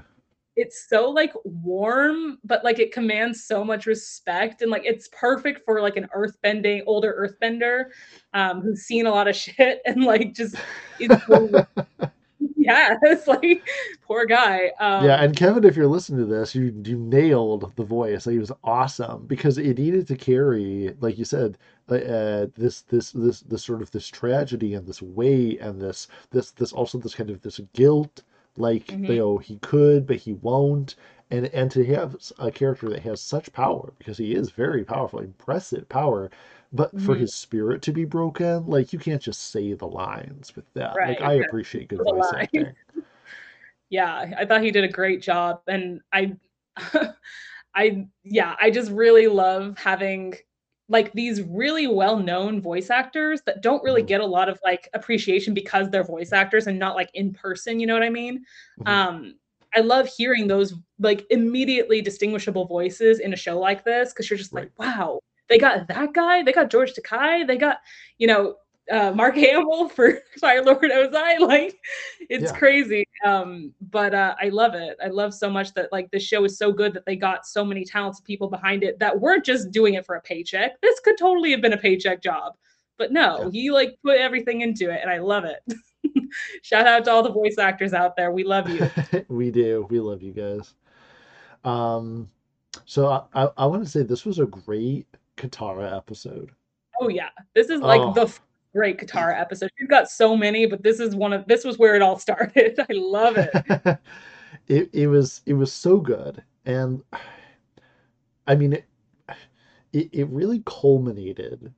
It's so like warm, but like it commands so much respect, and like it's perfect for like an earthbending older earthbender um, who's seen a lot of shit and like just yeah, it's like poor guy. Um, yeah, and Kevin, if you're listening to this, you you nailed the voice. Like, he was awesome because it needed to carry, like you said, uh, uh, this this this this sort of this tragedy and this weight and this this this also this kind of this guilt. Like mm-hmm. you know, he could, but he won't. And and to have a character that has such power because he is very powerful, impressive power but mm-hmm. for his spirit to be broken, like you can't just say the lines with that. Right. Like I appreciate good voice acting. yeah, I thought he did a great job, and I, I yeah, I just really love having like these really well-known voice actors that don't really mm-hmm. get a lot of like appreciation because they're voice actors and not like in person you know what i mean mm-hmm. um i love hearing those like immediately distinguishable voices in a show like this because you're just right. like wow they got that guy. They got George Takei. They got, you know, uh, Mark Hamill for Fire Lord Ozai. Like, it's yeah. crazy. Um, but uh, I love it. I love so much that like this show is so good that they got so many talented people behind it that weren't just doing it for a paycheck. This could totally have been a paycheck job, but no, yeah. he like put everything into it, and I love it. Shout out to all the voice actors out there. We love you. we do. We love you guys. Um, so I, I, I want to say this was a great Katara episode. Oh yeah, this is like oh. the great Katara episode. She's got so many, but this is one of this was where it all started. I love it. it it was it was so good, and I mean it it, it really culminated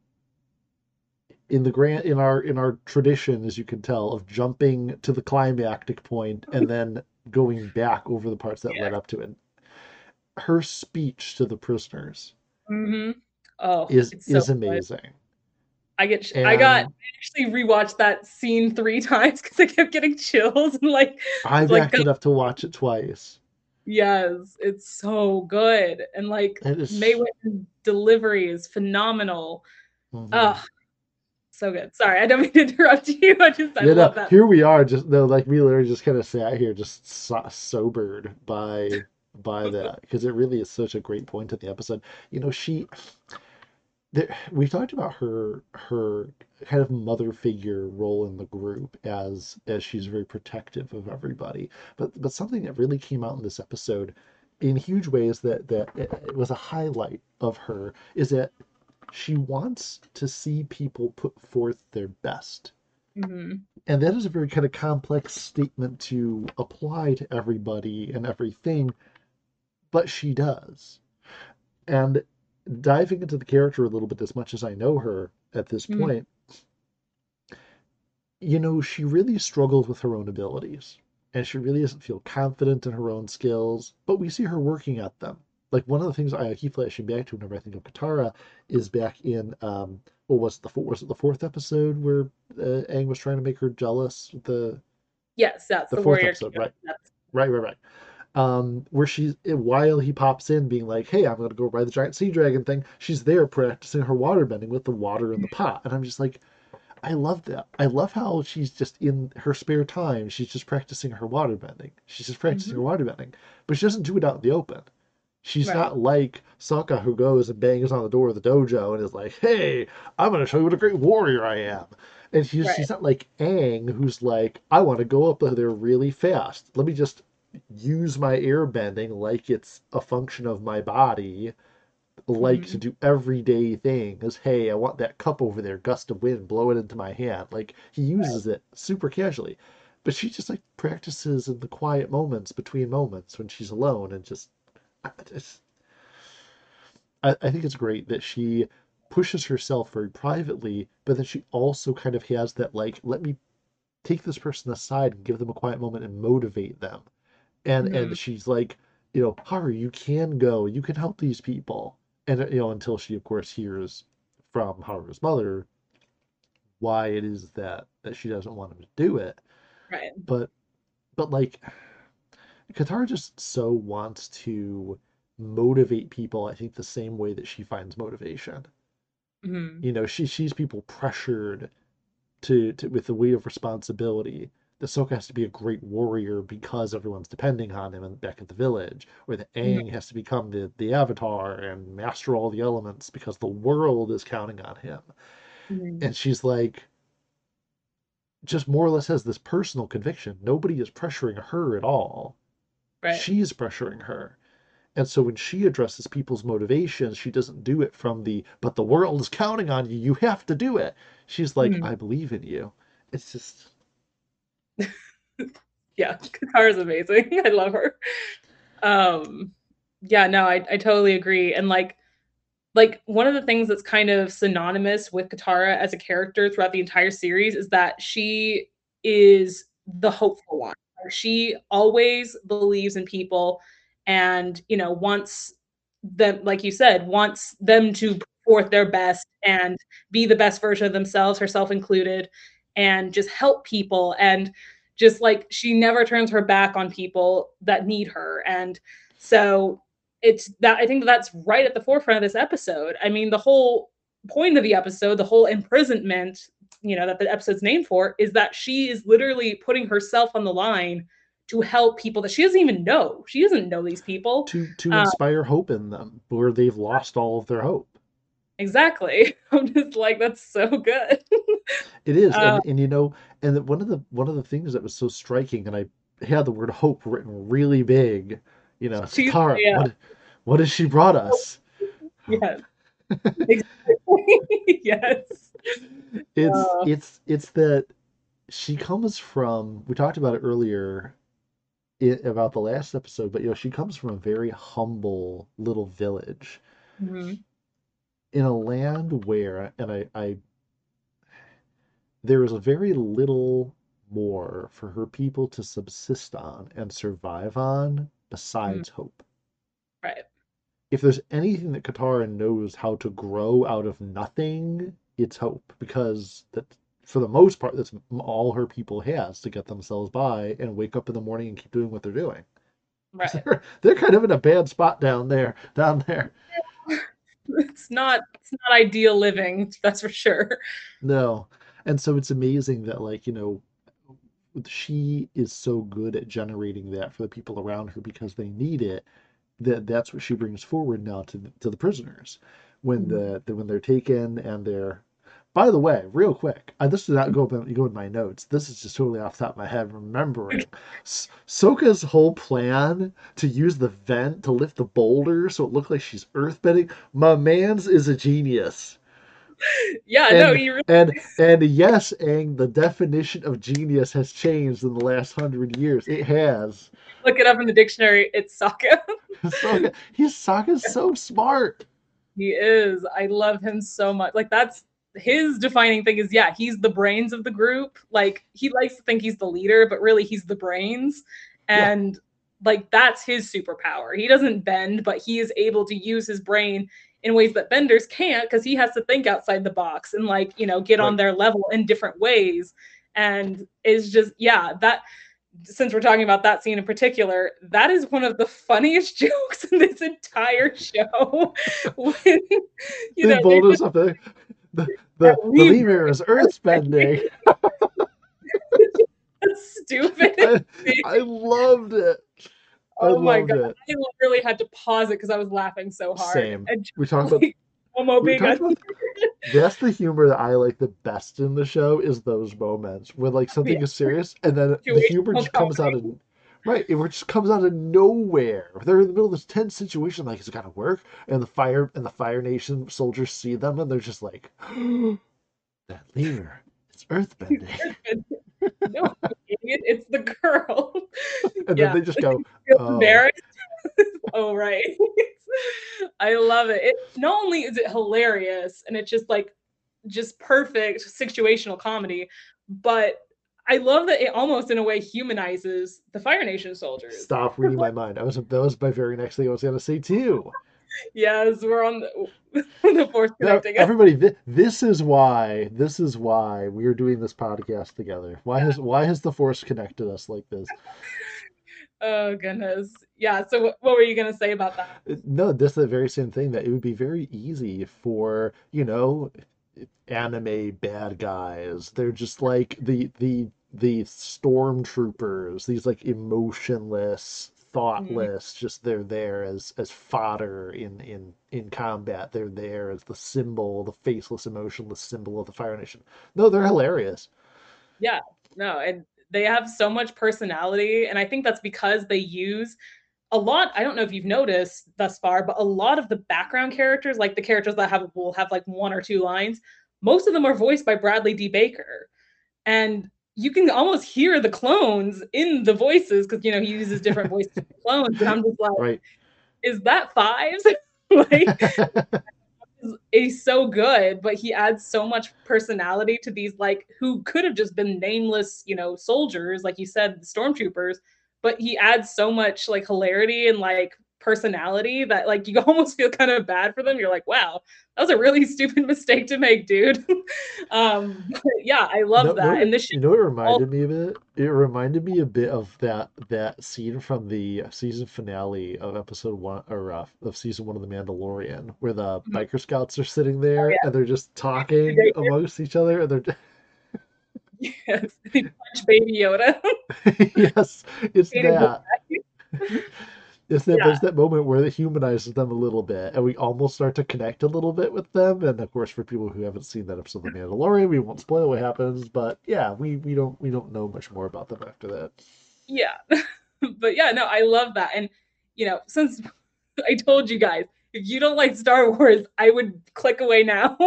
in the grand in our in our tradition, as you can tell, of jumping to the climactic point and then going back over the parts that yeah. led up to it. Her speech to the prisoners. Mm-hmm. Oh, is so is amazing. Good. I get and I got I actually rewatched that scene three times because I kept getting chills and like I like, up to watch it twice. Yes, it's so good. And like Mae delivery is phenomenal. Mm-hmm. Oh, so good. Sorry, I don't mean to interrupt you. I just I yeah, love no, that. Here we are, just no, like we literally just kind of sat here, just so- sobered by by that because it really is such a great point in the episode. You know, she. There, we talked about her her kind of mother figure role in the group as as she's very protective of everybody. But but something that really came out in this episode in huge ways that that it was a highlight of her is that she wants to see people put forth their best. Mm-hmm. And that is a very kind of complex statement to apply to everybody and everything, but she does. And diving into the character a little bit as much as I know her at this mm-hmm. point, you know, she really struggles with her own abilities and she really doesn't feel confident in her own skills, but we see her working at them. Like one of the things I keep flashing back to whenever I think of Katara is back in um, what was the was it the fourth episode where uh, Aang was trying to make her jealous? The yes, that's the, the fourth episode, right? Right, right, right. Um, where she's while he pops in, being like, "Hey, I'm going to go ride the giant sea dragon thing." She's there practicing her water bending with the water in the pot, and I'm just like, I love that. I love how she's just in her spare time. She's just practicing her water bending. She's just practicing mm-hmm. her water bending, but she doesn't do it out in the open. She's right. not like Sokka who goes and bangs on the door of the dojo and is like, "Hey, I'm going to show you what a great warrior I am." And she's right. she's not like Aang who's like, "I want to go up there really fast. Let me just use my air bending like it's a function of my body." like mm-hmm. to do everyday things. Hey, I want that cup over there, gust of wind, blow it into my hand. Like he uses right. it super casually. But she just like practices in the quiet moments between moments when she's alone and just I, I think it's great that she pushes herself very privately, but then she also kind of has that like, let me take this person aside and give them a quiet moment and motivate them. And mm-hmm. and she's like, you know, Haru, you can go, you can help these people and you know until she of course hears from Haru's mother why it is that that she doesn't want him to do it. Right. But but like Katara just so wants to motivate people, I think the same way that she finds motivation. Mm-hmm. You know, she sees people pressured to, to with the weight of responsibility the Sokka has to be a great warrior because everyone's depending on him and back at the village, or the Aang has to become the, the avatar and master all the elements because the world is counting on him. Mm-hmm. And she's like, just more or less has this personal conviction. Nobody is pressuring her at all. Right. She's pressuring her. And so when she addresses people's motivations, she doesn't do it from the, but the world is counting on you. You have to do it. She's like, mm-hmm. I believe in you. It's just yeah, is amazing. I love her. Um, yeah, no, I, I totally agree. And like, like one of the things that's kind of synonymous with Katara as a character throughout the entire series is that she is the hopeful one. She always believes in people and, you know, wants them, like you said, wants them to put forth their best and be the best version of themselves, herself included and just help people and just like she never turns her back on people that need her. And so it's that i think that's right at the forefront of this episode. I mean the whole point of the episode the whole imprisonment you know that the episode's named for is that she is literally putting herself on the line to help people that she doesn't even know. She doesn't know these people. To to um, inspire um, hope in them where they've lost all of their hope Exactly. I'm just like, that's so good. it is, and, and you know, and one of the one of the things that was so striking, and I had the word hope written really big. You know, Tara, yeah. what, what has she brought us? Yes. exactly. yes. It's uh, it's it's that she comes from. We talked about it earlier it, about the last episode, but you know, she comes from a very humble little village. Mm-hmm in a land where, and I, I there is very little more for her people to subsist on and survive on besides mm. hope. Right. If there's anything that Katara knows how to grow out of nothing, it's hope because that for the most part that's all her people has to get themselves by and wake up in the morning and keep doing what they're doing. Right. They're, they're kind of in a bad spot down there. Down there. It's not it's not ideal living, that's for sure. No. And so it's amazing that like, you know, she is so good at generating that for the people around her because they need it that that's what she brings forward now to to the prisoners when mm-hmm. the, the when they're taken and they're by the way, real quick, uh, this does not go go in my notes. This is just totally off the top of my head. Remembering Sokka's whole plan to use the vent to lift the boulder so it looked like she's earthbending. My man's is a genius. Yeah, and, no, you really... and and yes, Aang, the definition of genius has changed in the last hundred years. It has. Look it up in the dictionary. It's Sokka. Sokka. He's Sokka's so smart. He is. I love him so much. Like that's his defining thing is yeah, he's the brains of the group. Like he likes to think he's the leader, but really he's the brains. And yeah. like that's his superpower. He doesn't bend, but he is able to use his brain in ways that benders can't because he has to think outside the box and like, you know, get right. on their level in different ways. And is just yeah, that since we're talking about that scene in particular, that is one of the funniest jokes in this entire show. when, you know, boulders just, up there the, the, the lemur is earth bending. stupid. I, I, loved it. I oh my god! It. I literally had to pause it because I was laughing so hard. Same. And we talked about. we talked about that's the humor that I like the best in the show is those moments when like something yeah. is serious and then the humor just comes out of Right, it just comes out of nowhere. They're in the middle of this tense situation, like it's got to work, and the fire and the Fire Nation soldiers see them, and they're just like, "That leader, it's earthbending." no, it's the girl. and yeah. then they just go, oh. embarrassed. oh right, I love it. It not only is it hilarious, and it's just like just perfect situational comedy, but I love that it almost in a way humanizes the Fire Nation soldiers. Stop reading my mind. I was that was my very next thing I was going to say too. yes, we're on the, the force connecting. Now, everybody, th- this is why this is why we are doing this podcast together. Why has why has the force connected us like this? oh goodness, yeah. So what, what were you going to say about that? Uh, no, this is the very same thing that it would be very easy for you know anime bad guys. They're just like the the the stormtroopers, these like emotionless, thoughtless, mm-hmm. just they're there as as fodder in in in combat. They're there as the symbol, the faceless, emotionless symbol of the Fire Nation. No, they're hilarious. Yeah, no, and they have so much personality, and I think that's because they use a lot i don't know if you've noticed thus far but a lot of the background characters like the characters that have will have like one or two lines most of them are voiced by Bradley D. Baker. And you can almost hear the clones in the voices because you know he uses different voices for clones. And I'm just like, right. is that fives? like he's so good, but he adds so much personality to these like who could have just been nameless, you know, soldiers, like you said, stormtroopers, but he adds so much like hilarity and like personality that like you almost feel kind of bad for them. You're like, wow, that was a really stupid mistake to make, dude. um, yeah, I love no, that. No, and this, you know, it reminded all... me of it. It reminded me a bit of that that scene from the season finale of episode one or uh, of season one of The Mandalorian, where the mm-hmm. biker scouts are sitting there oh, yeah. and they're just talking amongst each other, and they're. Yes, punch Baby Yoda. yes, it's that. Is that yeah. there's that moment where it humanizes them a little bit, and we almost start to connect a little bit with them. And of course, for people who haven't seen that episode of The Mandalorian, we won't spoil what happens. But yeah, we we don't we don't know much more about them after that. Yeah, but yeah, no, I love that. And you know, since I told you guys, if you don't like Star Wars, I would click away now.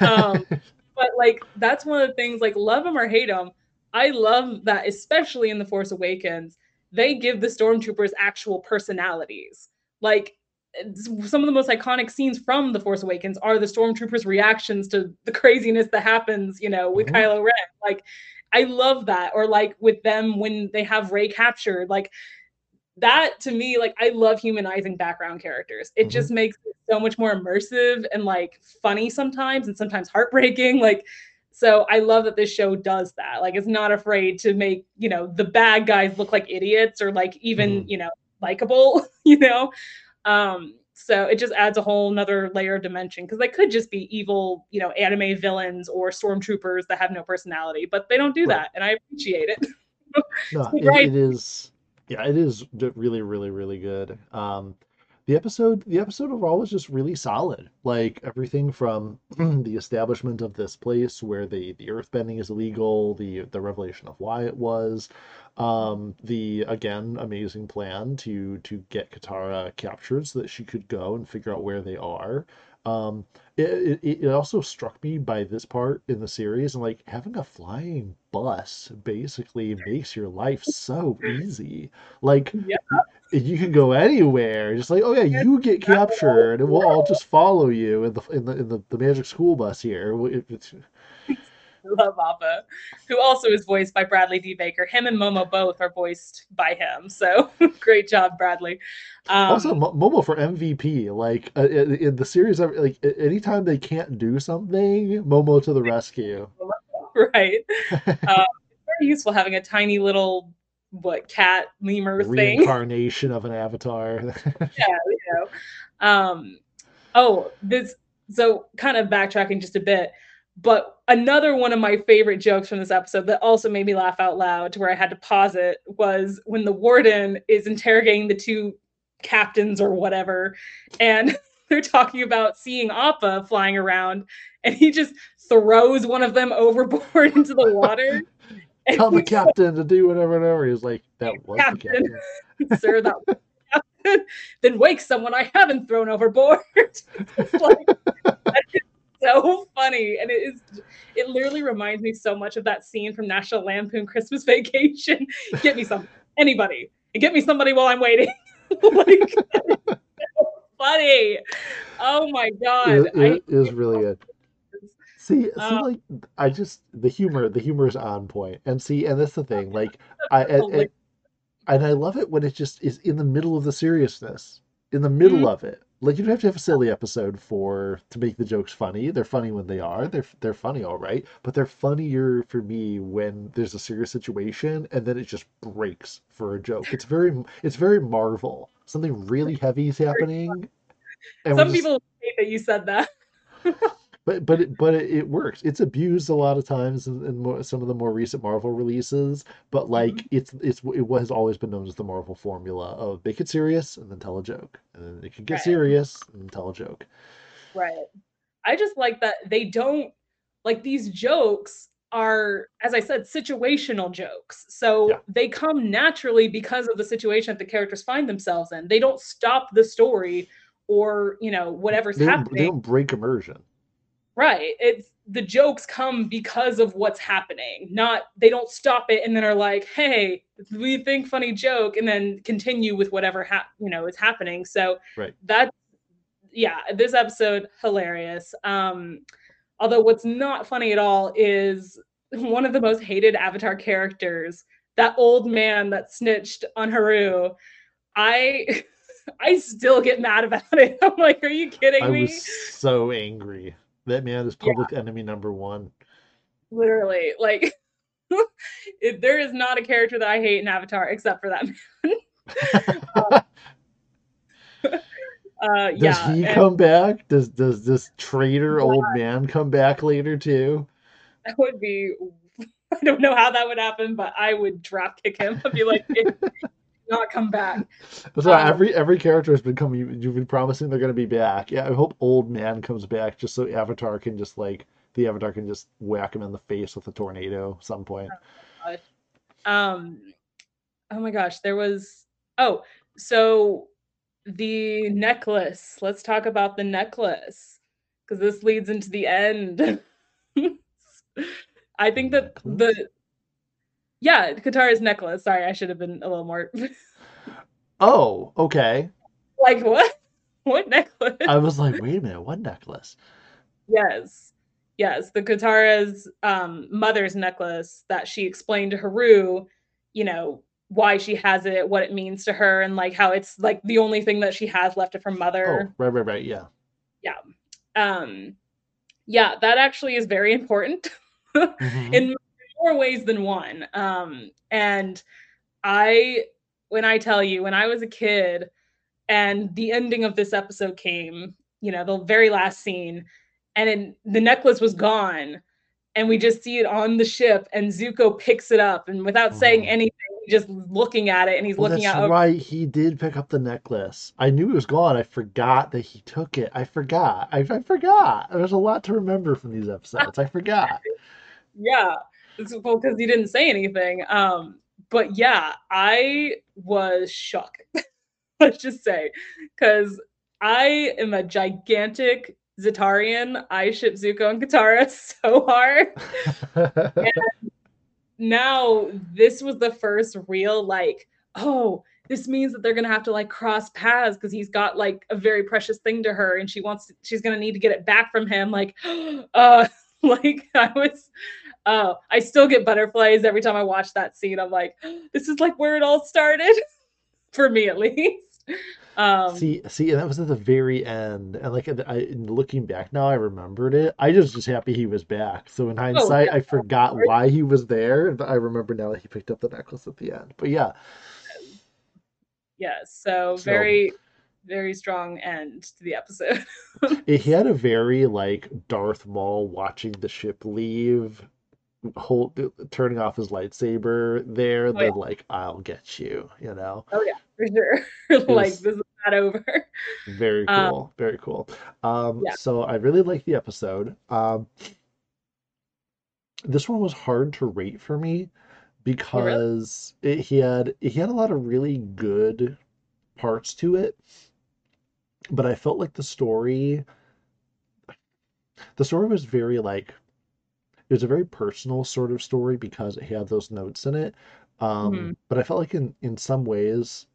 um, but like that's one of the things. Like, love them or hate them, I love that, especially in the Force Awakens they give the stormtroopers actual personalities. Like some of the most iconic scenes from The Force Awakens are the stormtroopers' reactions to the craziness that happens, you know, with mm-hmm. Kylo Ren. Like, I love that. Or like with them when they have Rey captured, like that to me, like I love humanizing background characters. It mm-hmm. just makes it so much more immersive and like funny sometimes and sometimes heartbreaking. Like so I love that this show does that. Like it's not afraid to make, you know, the bad guys look like idiots or like even, mm. you know, likable, you know. Um, so it just adds a whole another layer of dimension because they could just be evil, you know, anime villains or stormtroopers that have no personality, but they don't do right. that, and I appreciate it. no, it, it is. Yeah, it is really, really, really good. Um, the episode the episode overall was just really solid like everything from the establishment of this place where the the earthbending is illegal the the revelation of why it was um the again amazing plan to to get katara captured so that she could go and figure out where they are um it, it, it also struck me by this part in the series and like having a flying bus basically makes your life so easy like yeah you can go anywhere. Just like, oh yeah, you get captured, and we'll all just follow you in the in the in the, the magic school bus here. Love Appa, who also is voiced by Bradley D. Baker. Him and Momo both are voiced by him. So great job, Bradley. Um, also, M- Momo for MVP. Like uh, in the series, like anytime they can't do something, Momo to the rescue. Right. uh, very useful having a tiny little what cat lemur thing reincarnation of an avatar yeah you know um oh this so kind of backtracking just a bit but another one of my favorite jokes from this episode that also made me laugh out loud to where i had to pause it was when the warden is interrogating the two captains or whatever and they're talking about seeing appa flying around and he just throws one of them overboard into the water Tell the captain to do whatever, whatever. He was like, that was captain. the captain. Sir, that was captain. Then wake someone I haven't thrown overboard. like, so funny. And it is it literally reminds me so much of that scene from National Lampoon Christmas Vacation. Get me some anybody. And get me somebody while I'm waiting. like so funny. Oh my god. It, it I, is really good. See, see, um, like I just the humor, the humor is on point, and see, and that's the thing. Like I, and, and, and I love it when it just is in the middle of the seriousness, in the middle mm-hmm. of it. Like you don't have to have a silly episode for to make the jokes funny. They're funny when they are. They're they're funny, all right. But they're funnier for me when there's a serious situation and then it just breaks for a joke. It's very it's very Marvel. Something really heavy is happening. Some just, people hate that you said that. but but it, but it, it, works. It's abused a lot of times in, in more, some of the more recent Marvel releases, but like mm-hmm. it's it's it has always been known as the Marvel formula of make it serious and then tell a joke, and then it can get right. serious and tell a joke. Right. I just like that they don't like these jokes are as i said situational jokes so yeah. they come naturally because of the situation that the characters find themselves in they don't stop the story or you know whatever's they happening they don't break immersion Right. It's the jokes come because of what's happening, not they don't stop it and then are like, "Hey, we think funny joke," and then continue with whatever ha- you know is happening. So right. that, yeah, this episode hilarious. Um, although what's not funny at all is one of the most hated Avatar characters, that old man that snitched on Haru. I I still get mad about it. I'm like, are you kidding I me? I was so angry. That man is public yeah. enemy number one. Literally, like if there is not a character that I hate in Avatar except for that man. uh, uh, does yeah, he and, come back? Does does this traitor yeah. old man come back later too? That would be. I don't know how that would happen, but I would drop kick him. I'd be like, not come back. So um, every every character has been coming. You've been promising they're going to be back. Yeah, I hope Old Man comes back just so Avatar can just like the Avatar can just whack him in the face with a tornado some point. Oh um, oh my gosh, there was. Oh, so the necklace. Let's talk about the necklace because this leads into the end. I think that the yeah, Katara's necklace. Sorry, I should have been a little more. oh, okay. Like what? What necklace? I was like, wait a minute, what necklace? Yes, yes, the Katara's um, mother's necklace that she explained to Haru. You know why she has it, what it means to her, and like how it's like the only thing that she has left of her mother. Oh, right, right, right. Yeah. Yeah. Um, yeah, that actually is very important. mm-hmm. in more ways than one. Um, and I when I tell you, when I was a kid and the ending of this episode came, you know, the very last scene, and it, the necklace was gone, and we just see it on the ship, and Zuko picks it up, and without mm-hmm. saying anything, just looking at it, and he's well, looking that's out. Right, he did pick up the necklace. I knew it was gone. I forgot that he took it. I forgot. I, I forgot. There's a lot to remember from these episodes. I forgot. yeah, well, because he didn't say anything. Um, but yeah, I was shocked. Let's just say, because I am a gigantic Zutarian. I ship Zuko and Katara so hard. and now this was the first real like, oh, this means that they're gonna have to like cross paths because he's got like a very precious thing to her, and she wants to, she's gonna need to get it back from him. Like, uh, like I was, uh, I still get butterflies every time I watch that scene. I'm like, this is like where it all started, for me at least. Um, see, see, that was at the very end, and like I, looking back now, I remembered it. I just was happy he was back. So in oh, hindsight, oh, yeah. I forgot why he was there, but I remember now that he picked up the necklace at the end. But yeah, yeah. So, so very, very strong end to the episode. it had a very like Darth Maul watching the ship leave hold turning off his lightsaber there, oh, then yeah. like I'll get you, you know. Oh yeah, for sure. like this is not over. Very um, cool. Um, very cool. Um yeah. so I really like the episode. Um this one was hard to rate for me because oh, really? it he had he had a lot of really good parts to it. But I felt like the story the story was very like it was a very personal sort of story because it had those notes in it. Um, mm-hmm. But I felt like in in some ways,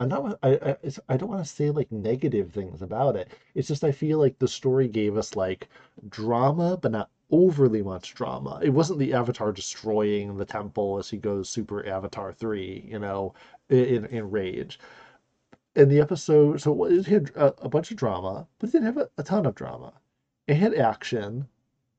I'm not. I I, I don't want to say like negative things about it. It's just I feel like the story gave us like drama, but not overly much drama. It wasn't the Avatar destroying the temple as he goes Super Avatar three, you know, in in rage. In the episode, so it had a, a bunch of drama, but it didn't have a, a ton of drama it had action,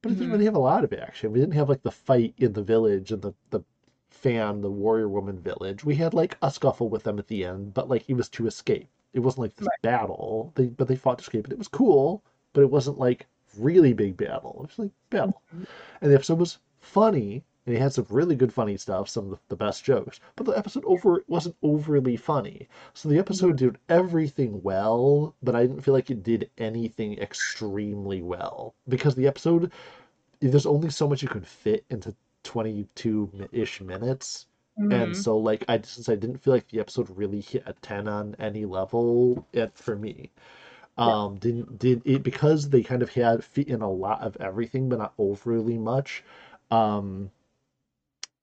but it didn't mm-hmm. really have a lot of action. We didn't have like the fight in the village and the the fan, the warrior woman village. We had like a scuffle with them at the end, but like it was to escape. It wasn't like this right. battle. They but they fought to escape it. It was cool, but it wasn't like really big battle. It was like battle. Mm-hmm. And the episode was funny and he had some really good funny stuff, some of the, best jokes. But the episode over wasn't overly funny. So the episode did everything well, but I didn't feel like it did anything extremely well because the episode there's only so much you could fit into 22 ish minutes. Mm-hmm. And so, like, I since I didn't feel like the episode really hit a 10 on any level, it, for me. Um, yeah. didn't did it because they kind of had fit in a lot of everything, but not overly much. Um,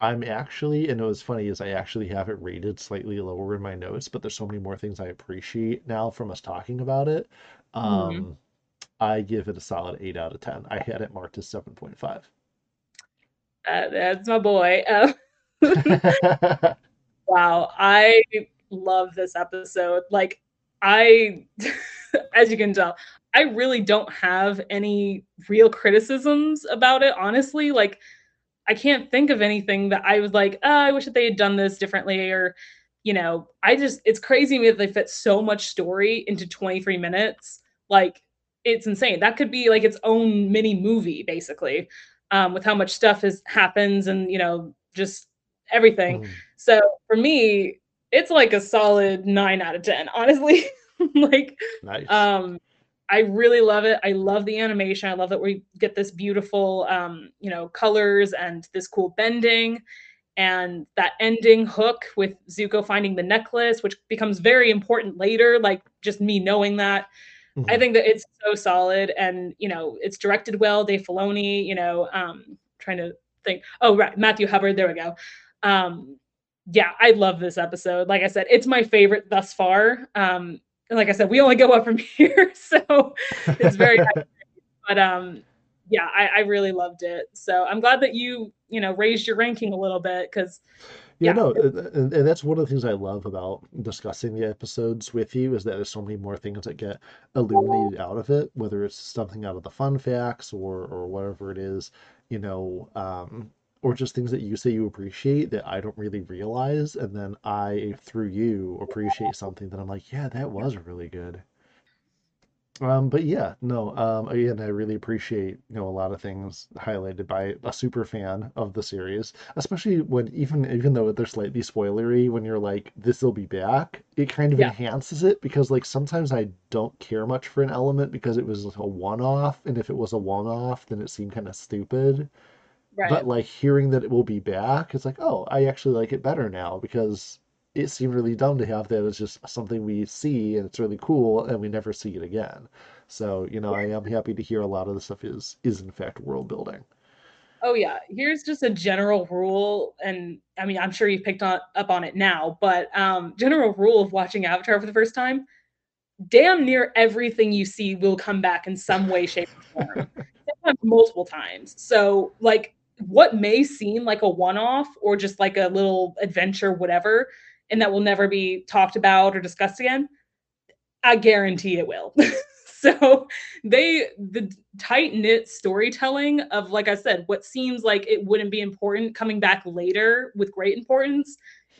I'm actually, and it was funny is I actually have it rated slightly lower in my notes, but there's so many more things I appreciate now from us talking about it. Mm-hmm. Um, mm-hmm. I give it a solid eight out of ten. I had it marked as seven point five. Uh, that's my boy. Uh, wow, I love this episode. Like I, as you can tell, I really don't have any real criticisms about it. Honestly, like I can't think of anything that I was like, oh, I wish that they had done this differently or you know, I just it's crazy to me that they fit so much story into 23 minutes. Like it's insane. That could be like its own mini movie basically. Um, with how much stuff has happens and you know, just everything. Mm. So for me, it's like a solid 9 out of 10, honestly. like nice. um I really love it. I love the animation. I love that we get this beautiful, um, you know, colors and this cool bending, and that ending hook with Zuko finding the necklace, which becomes very important later. Like just me knowing that, mm-hmm. I think that it's so solid, and you know, it's directed well. Dave Filoni, you know, um, trying to think. Oh, right, Matthew Hubbard. There we go. Um, yeah, I love this episode. Like I said, it's my favorite thus far. Um, like I said, we only go up from here, so it's very. but um, yeah, I, I really loved it. So I'm glad that you you know raised your ranking a little bit because. Yeah, yeah, no, and, and that's one of the things I love about discussing the episodes with you is that there's so many more things that get illuminated out of it, whether it's something out of the fun facts or or whatever it is, you know, um, or just things that you say you appreciate that I don't really realize, and then I through you appreciate something that I'm like, yeah, that was really good. Um, but yeah, no, um, again, I really appreciate, you know, a lot of things highlighted by a super fan of the series, especially when even even though they're slightly spoilery, when you're like, this will be back, it kind of yeah. enhances it because like sometimes I don't care much for an element because it was a one-off, and if it was a one-off, then it seemed kind of stupid. Right. But like hearing that it will be back, it's like, oh, I actually like it better now because it seemed really dumb to have that as just something we see and it's really cool and we never see it again. So, you know, I am happy to hear a lot of the stuff is is in fact world building. Oh yeah, here's just a general rule and I mean, I'm sure you picked on, up on it now, but um general rule of watching Avatar for the first time, damn near everything you see will come back in some way shape or form. multiple times. So, like what may seem like a one-off or just like a little adventure whatever and that will never be talked about or discussed again, I guarantee it will. so they the tight knit storytelling of like I said, what seems like it wouldn't be important coming back later with great importance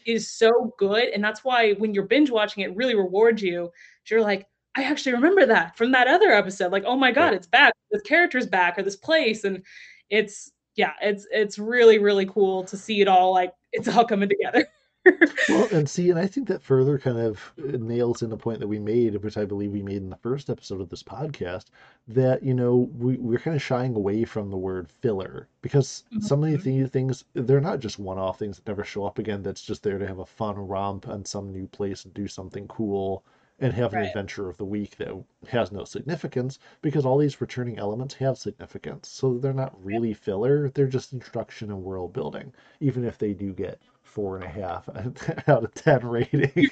is so good. And that's why when you're binge watching it really rewards you. You're like, I actually remember that from that other episode. Like, oh my God, it's back. This character's back or this place. And it's yeah, it's it's really, really cool to see it all like it's all coming together. well, and see, and I think that further kind of nails in the point that we made, which I believe we made in the first episode of this podcast, that you know we we're kind of shying away from the word filler because mm-hmm. some of these things they're not just one-off things that never show up again. That's just there to have a fun romp on some new place and do something cool and have an right. adventure of the week that has no significance because all these returning elements have significance. So they're not really filler; they're just instruction and world building, even if they do get four and a half out of ten ratings.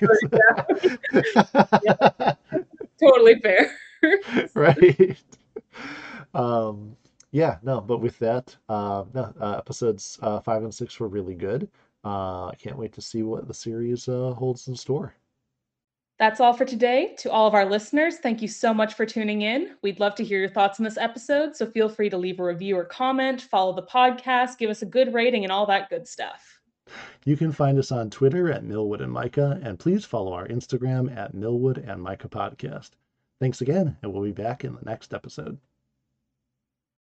yeah. Totally fair. right. Um, yeah, no, but with that, uh, no, uh, episodes uh, five and six were really good. Uh, I can't wait to see what the series uh, holds in store. That's all for today. To all of our listeners, thank you so much for tuning in. We'd love to hear your thoughts on this episode, so feel free to leave a review or comment, follow the podcast, give us a good rating, and all that good stuff. You can find us on Twitter at Milwood and Mika, and please follow our Instagram at Milwood and Mika Podcast. Thanks again, and we'll be back in the next episode.